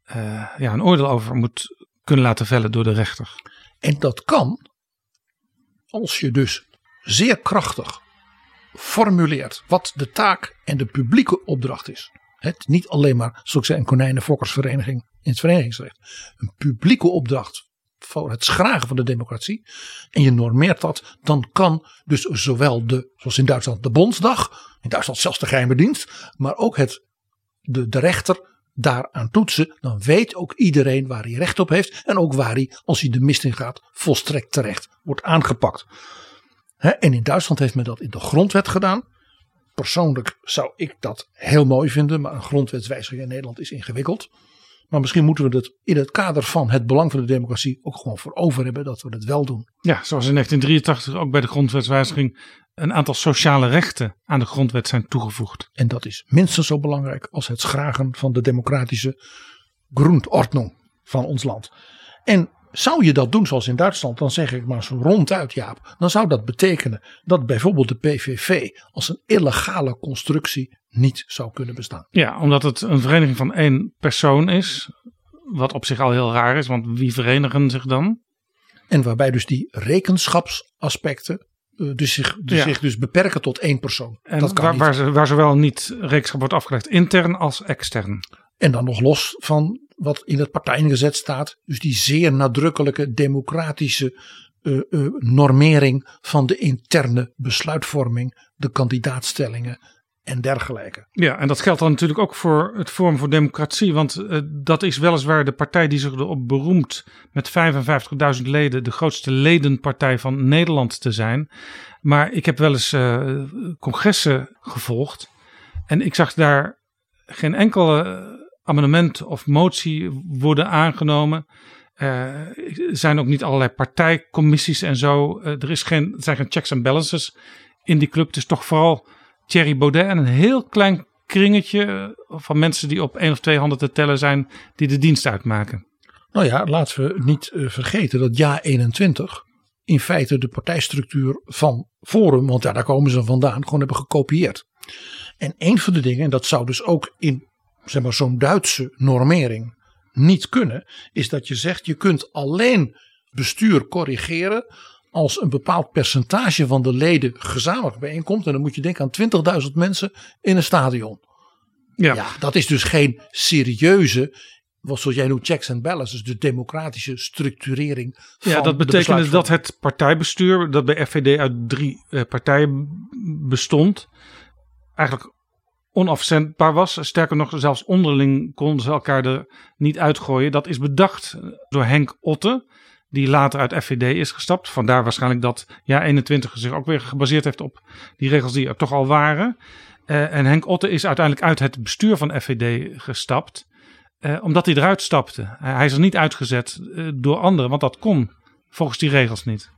uh, ja, een oordeel over moet kunnen laten vellen door de rechter. En dat kan als je dus zeer krachtig formuleert wat de taak en de publieke opdracht is. Het niet alleen maar, zoals ik zei, een konijnenfokkersvereniging in het verenigingsrecht. Een publieke opdracht voor het schragen van de democratie. En je normeert dat, dan kan dus zowel de, zoals in Duitsland, de Bondsdag. In Duitsland zelfs de geheime dienst. Maar ook het, de, de rechter daaraan toetsen, dan weet ook iedereen waar hij recht op heeft. En ook waar hij, als hij de mist in gaat, volstrekt terecht wordt aangepakt. En in Duitsland heeft men dat in de grondwet gedaan. Persoonlijk zou ik dat heel mooi vinden, maar een grondwetswijziging in Nederland is ingewikkeld. Maar misschien moeten we het in het kader van het belang van de democratie ook gewoon voor over hebben dat we het wel doen. Ja, zoals in 1983 ook bij de grondwetswijziging een aantal sociale rechten aan de grondwet zijn toegevoegd. En dat is minstens zo belangrijk als het schragen van de democratische grondordnung van ons land. En zou je dat doen zoals in Duitsland, dan zeg ik maar zo ronduit Jaap. Dan zou dat betekenen dat bijvoorbeeld de PVV als een illegale constructie niet zou kunnen bestaan. Ja, omdat het een vereniging van één persoon is. Wat op zich al heel raar is, want wie verenigen zich dan? En waarbij dus die rekenschapsaspecten dus zich, dus Ja. zich dus beperken tot één persoon. En dat kan waar, niet. waar, ze- waar zowel niet rekenschap wordt afgelegd intern als extern. En dan nog los van wat in het partijengezet staat. Dus die zeer nadrukkelijke democratische eh, eh, normering van de interne besluitvorming, de kandidaatstellingen en dergelijke. Ja, en dat geldt dan natuurlijk ook voor het Forum voor Democratie. Want eh, dat is weliswaar de partij die zich erop beroemt met 55.000 leden de grootste ledenpartij van Nederland te zijn. Maar ik heb wel eens eh, congressen gevolgd. En ik zag daar geen enkel eh, amendement of motie worden aangenomen. Er zijn ook niet allerlei partijcommissies en zo. Er, is geen, zijn geen checks en balances in die club. Het is toch vooral Thierry Baudet en een heel klein kringetje van mensen die op één of twee handen te tellen zijn, die de dienst uitmaken. Nou ja, laten we niet eh, vergeten dat Ja 21 in feite de partijstructuur van Forum, want ja, daar komen ze vandaan, gewoon hebben gekopieerd. En een van de dingen, en dat zou dus ook in zeg maar, zo'n Duitse normering niet kunnen, is dat je zegt je kunt alleen bestuur corrigeren als een bepaald percentage van de leden gezamenlijk bijeenkomt. En dan moet je denken aan 20.000 mensen in een stadion. Ja, Ja, dat is dus geen serieuze, wat zoals jij noemt, checks and balances, de democratische structurering. Van ja dat de betekende dat besluitvorming. het partijbestuur, dat bij FVD uit drie eh, partijen bestond, eigenlijk onafzendbaar was. Sterker nog, zelfs onderling konden ze elkaar er niet uitgooien. Dat is bedacht door Henk Otte, die later uit FVD is gestapt. Vandaar waarschijnlijk dat ja 21 zich ook weer gebaseerd heeft op die regels die er toch al waren. Eh, en Henk Otte is uiteindelijk uit het bestuur van FVD gestapt. eh, omdat hij eruit stapte. hij is er niet uitgezet eh, door anderen, want dat kon volgens die regels niet.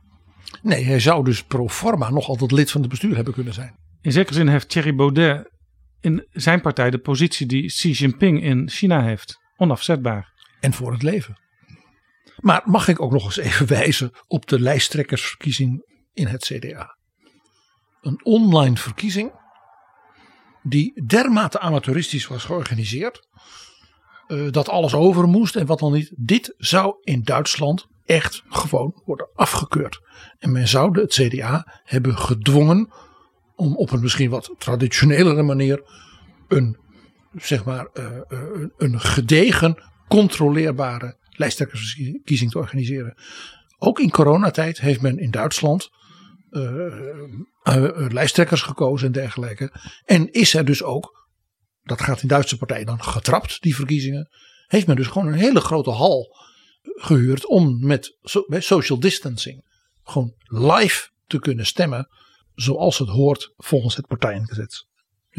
Nee, hij zou dus pro forma nog altijd lid van het bestuur hebben kunnen zijn. In zekere zin heeft Thierry Baudet in zijn partij de positie die Xi Jinping in China heeft. Onafzetbaar. En voor het leven. Maar mag ik ook nog eens even wijzen op de lijsttrekkersverkiezing in het CDA? Een online verkiezing die dermate amateuristisch was georganiseerd. eh, dat alles over moest en wat dan niet. Dit zou in Duitsland echt gewoon worden afgekeurd. En men zou het CDA hebben gedwongen om op een misschien wat traditionelere manier een, zeg maar, eh, eh, een- een gedegen, controleerbare lijsttrekkersverkiezing te organiseren. Ook in coronatijd heeft men in Duitsland eh, eh, eh, lijsttrekkers gekozen en dergelijke. En is er dus ook, dat gaat in Duitse partijen dan getrapt, die verkiezingen. Heeft men dus gewoon een hele grote hal gehuurd om met so- met social distancing gewoon live te kunnen stemmen zoals het hoort volgens het partijengezet.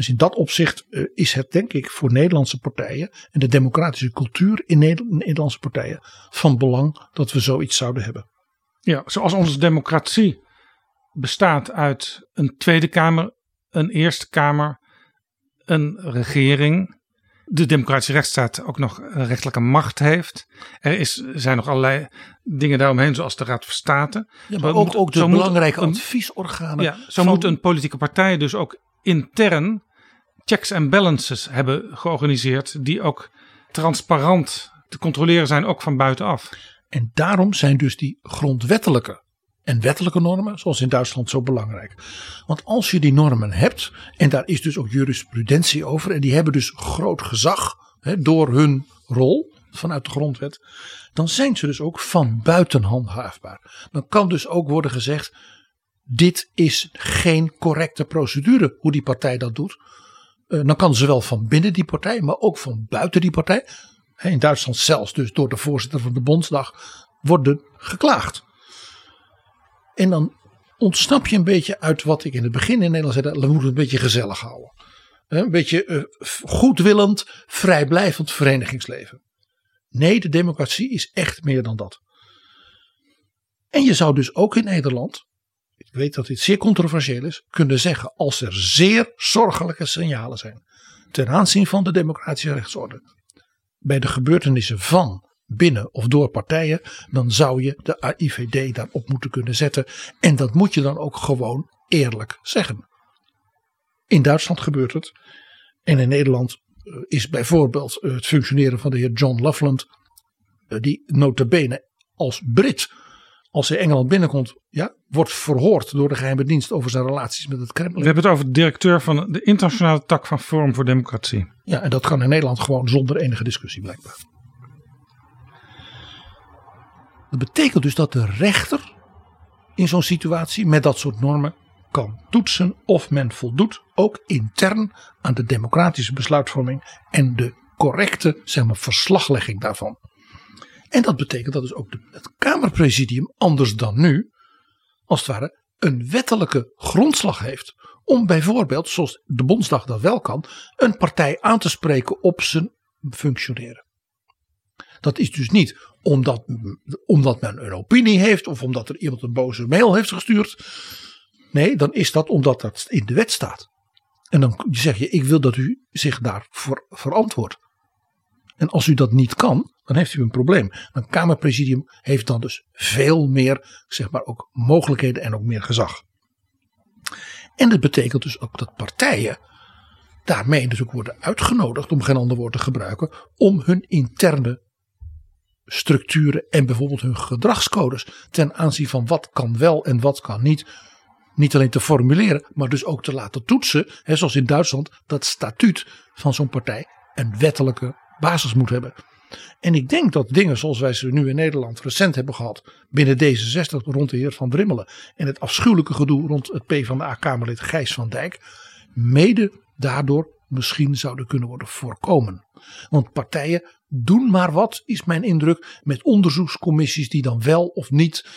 Dus in dat opzicht eh, is het denk ik voor Nederlandse partijen en de democratische cultuur in Neder- Nederlandse partijen van belang dat we zoiets zouden hebben. Ja, zoals onze democratie bestaat uit een Tweede Kamer, een Eerste Kamer, een regering. De democratische rechtsstaat ook nog een rechtelijke macht heeft. Er is, zijn nog allerlei dingen daaromheen, zoals de Raad van State. Ja, maar Zo ook, moet- ook de moet belangrijke adviesorganen. Ja, zo van- moet een politieke partij dus ook intern checks en balances hebben georganiseerd. Die ook transparant te controleren zijn, ook van buitenaf. En daarom zijn dus die grondwettelijke en wettelijke normen, zoals in Duitsland, zo belangrijk. Want als je die normen hebt, en daar is dus ook jurisprudentie over, en die hebben dus groot gezag hè, door hun rol vanuit de grondwet, dan zijn ze dus ook van buiten handhaafbaar. Dan kan dus ook worden gezegd: dit is geen correcte procedure hoe die partij dat doet. Eh, dan kan zowel van binnen die partij, maar ook van buiten die partij, in Duitsland zelfs dus door de voorzitter van de Bondsdag, worden geklaagd. En dan ontsnap je een beetje uit wat ik in het begin in Nederland zei, we moeten het een beetje gezellig houden. Een beetje uh, goedwillend, vrijblijvend verenigingsleven. Nee, de democratie is echt meer dan dat. En je zou dus ook in Nederland, weet dat dit zeer controversieel is, kunnen zeggen als er zeer zorgelijke signalen zijn ten aanzien van de democratische rechtsorde. Bij de gebeurtenissen van, binnen of door partijen, dan zou je de AIVD daarop moeten kunnen zetten. En dat moet je dan ook gewoon eerlijk zeggen. In Duitsland gebeurt het. En in Nederland eh, is bijvoorbeeld het functioneren van de heer John Loveland, eh, die notabene als Brit als hij Engeland binnenkomt, ja, wordt verhoord door de geheime dienst over zijn relaties met het Kremlin. We hebben het over de directeur van de internationale tak van Forum voor Democratie. Ja, en dat kan in Nederland gewoon zonder enige discussie blijkbaar. Dat betekent dus dat de rechter in zo'n situatie met dat soort normen kan toetsen of men voldoet ook intern aan de democratische besluitvorming en de correcte zeg maar, verslaglegging daarvan. En dat betekent dat dus ook de, het Kamerpresidium, anders dan nu, als het ware een wettelijke grondslag heeft om bijvoorbeeld, zoals de Bondsdag dat wel kan, een partij aan te spreken op zijn functioneren. Dat is dus niet omdat, omdat men een opinie heeft of omdat er iemand een boze mail heeft gestuurd. Nee, dan is dat omdat dat in de wet staat. En dan zeg je, ik wil dat u zich daarvoor verantwoordt. En als u dat niet kan, dan heeft u een probleem. Een Kamerpresidium heeft dan dus veel meer, zeg maar, ook mogelijkheden en ook meer gezag. En dat betekent dus ook dat partijen daarmee dus ook worden uitgenodigd, om geen ander woord te gebruiken, om hun interne structuren en bijvoorbeeld hun gedragscodes ten aanzien van wat kan wel en wat kan niet, niet alleen te formuleren, maar dus ook te laten toetsen, hè, zoals in Duitsland, dat statuut van zo'n partij een wettelijke basis moet hebben. En ik denk dat dingen zoals wij ze nu in Nederland recent hebben gehad binnen D66 rond de heer Van Drimmelen en het afschuwelijke gedoe rond het P van de A-Kamerlid Gijs van Dijk, mede daardoor misschien zouden kunnen worden voorkomen. Want partijen doen maar wat, is mijn indruk, met onderzoekscommissies die dan wel of niet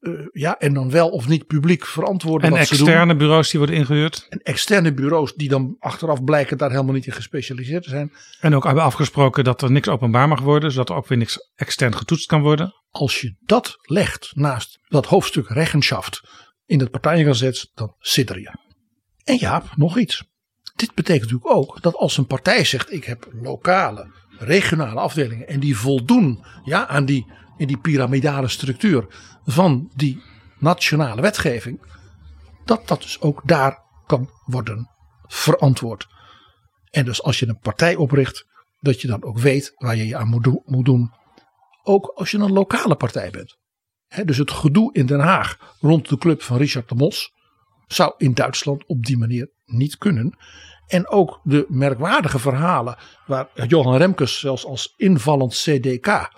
uh, ja, en dan wel of niet publiek verantwoorden. En externe bureaus die worden ingehuurd. En externe bureaus die dan achteraf blijken daar helemaal niet in gespecialiseerd te zijn. En ook hebben afgesproken dat er niks openbaar mag worden, zodat er ook weer niks extern getoetst kan worden. Als je dat legt naast dat hoofdstuk Rechenschaft in het partijengazet, dan zit er je. En ja, nog iets. Dit betekent natuurlijk ook dat als een partij zegt: ik heb lokale, regionale afdelingen en die voldoen ja, aan die in die piramidale structuur van die nationale wetgeving, dat dat dus ook daar kan worden verantwoord. En dus als je een partij opricht, dat je dan ook weet waar je je aan moet, doen. Ook als je een lokale partij bent. dus het gedoe in Den Haag rond de club van Richard de Mos zou in Duitsland op die manier niet kunnen. En ook de merkwaardige verhalen waar Johan Remkes zelfs als invallend CDK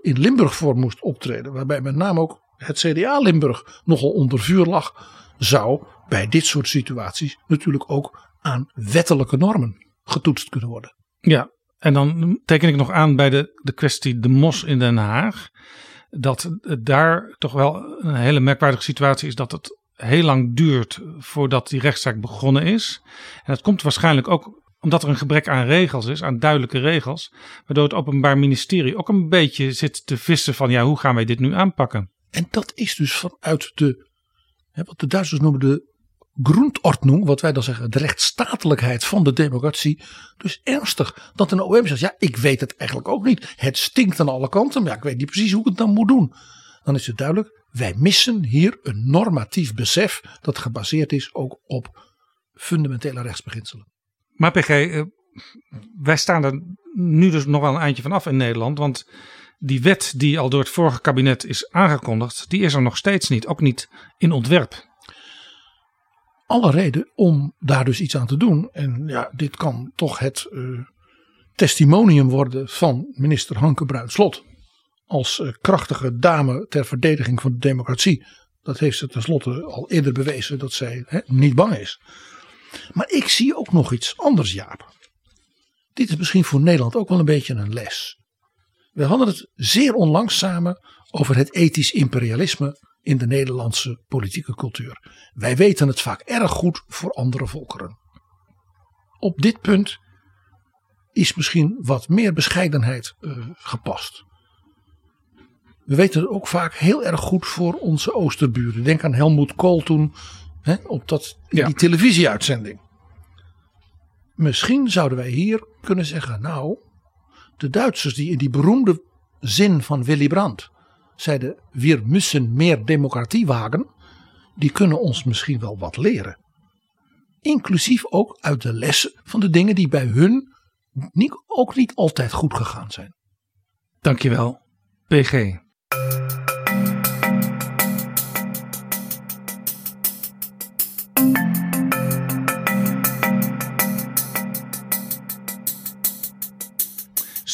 in Limburg voor moest optreden. Waarbij met name ook het CDA Limburg nogal onder vuur lag. Zou bij dit soort situaties natuurlijk ook aan wettelijke normen getoetst kunnen worden. Ja, en dan teken ik nog aan bij de, de kwestie de mos in Den Haag. Dat daar toch wel een hele merkwaardige situatie is dat het heel lang duurt voordat die rechtszaak begonnen is. En dat komt waarschijnlijk ook omdat er een gebrek aan regels is, aan duidelijke regels. Waardoor het Openbaar Ministerie ook een beetje zit te vissen van ja, hoe gaan wij dit nu aanpakken? En dat is dus vanuit de, wat de Duitsers noemen de grondordnung, wat wij dan zeggen, de rechtsstatelijkheid van de democratie, dus ernstig. Dat een OM zegt, ja, ik weet het eigenlijk ook niet. Het stinkt aan alle kanten, maar ik weet niet precies hoe ik het dan moet doen. Dan is het duidelijk, wij missen hier een normatief besef dat gebaseerd is ook op fundamentele rechtsbeginselen. Maar PG, eh, wij staan er nu dus nog wel een eindje van af in Nederland. Want die wet die al door het vorige kabinet is aangekondigd, die is er nog steeds niet. Ook niet in ontwerp. Alle reden om daar dus iets aan te doen. En ja, dit kan toch het uh, testimonium worden van minister Hanke Bruinslot. Als uh, krachtige dame ter verdediging van de democratie. Dat heeft ze tenslotte al eerder bewezen dat zij hè, niet bang is. Maar ik zie ook nog iets anders, Jaap. Dit is misschien voor Nederland ook wel een beetje een les. We hadden het zeer onlangs samen over het ethisch imperialisme in de Nederlandse politieke cultuur. Wij weten het vaak erg goed voor andere volkeren. Op dit punt is misschien wat meer bescheidenheid uh, gepast. We weten het ook vaak heel erg goed voor onze oosterburen. Denk aan Helmoet Kool toen hè, op dat, ja. die televisieuitzending. Misschien zouden wij hier kunnen zeggen, nou, de Duitsers die in die beroemde zin van Willy Brandt zeiden, wir müssen meer democratie wagen, die kunnen ons misschien wel wat leren. Inclusief ook uit de lessen van de dingen die bij hun niet, ook niet altijd goed gegaan zijn. Dankjewel, PG.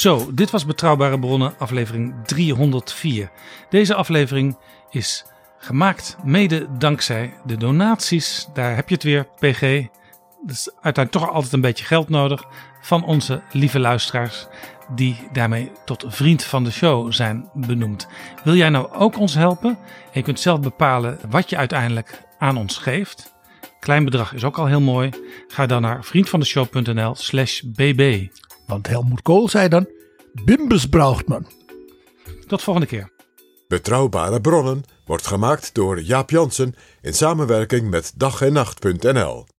Zo, dit was Betrouwbare Bronnen, aflevering 304. Deze aflevering is gemaakt mede dankzij de donaties. Daar heb je het weer, PG. Dus uiteindelijk toch altijd een beetje geld nodig van onze lieve luisteraars, die daarmee tot vriend van de show zijn benoemd. Wil jij nou ook ons helpen? je kunt zelf bepalen wat je uiteindelijk aan ons geeft. Klein bedrag is ook al heel mooi. Ga dan naar vriendvandeshow.nl/slash bb. Want Helmoet Kool zei dan: Bimbus braucht man. Tot volgende keer. Betrouwbare bronnen wordt gemaakt door Jaap Jansen in samenwerking met dag en nacht.nl.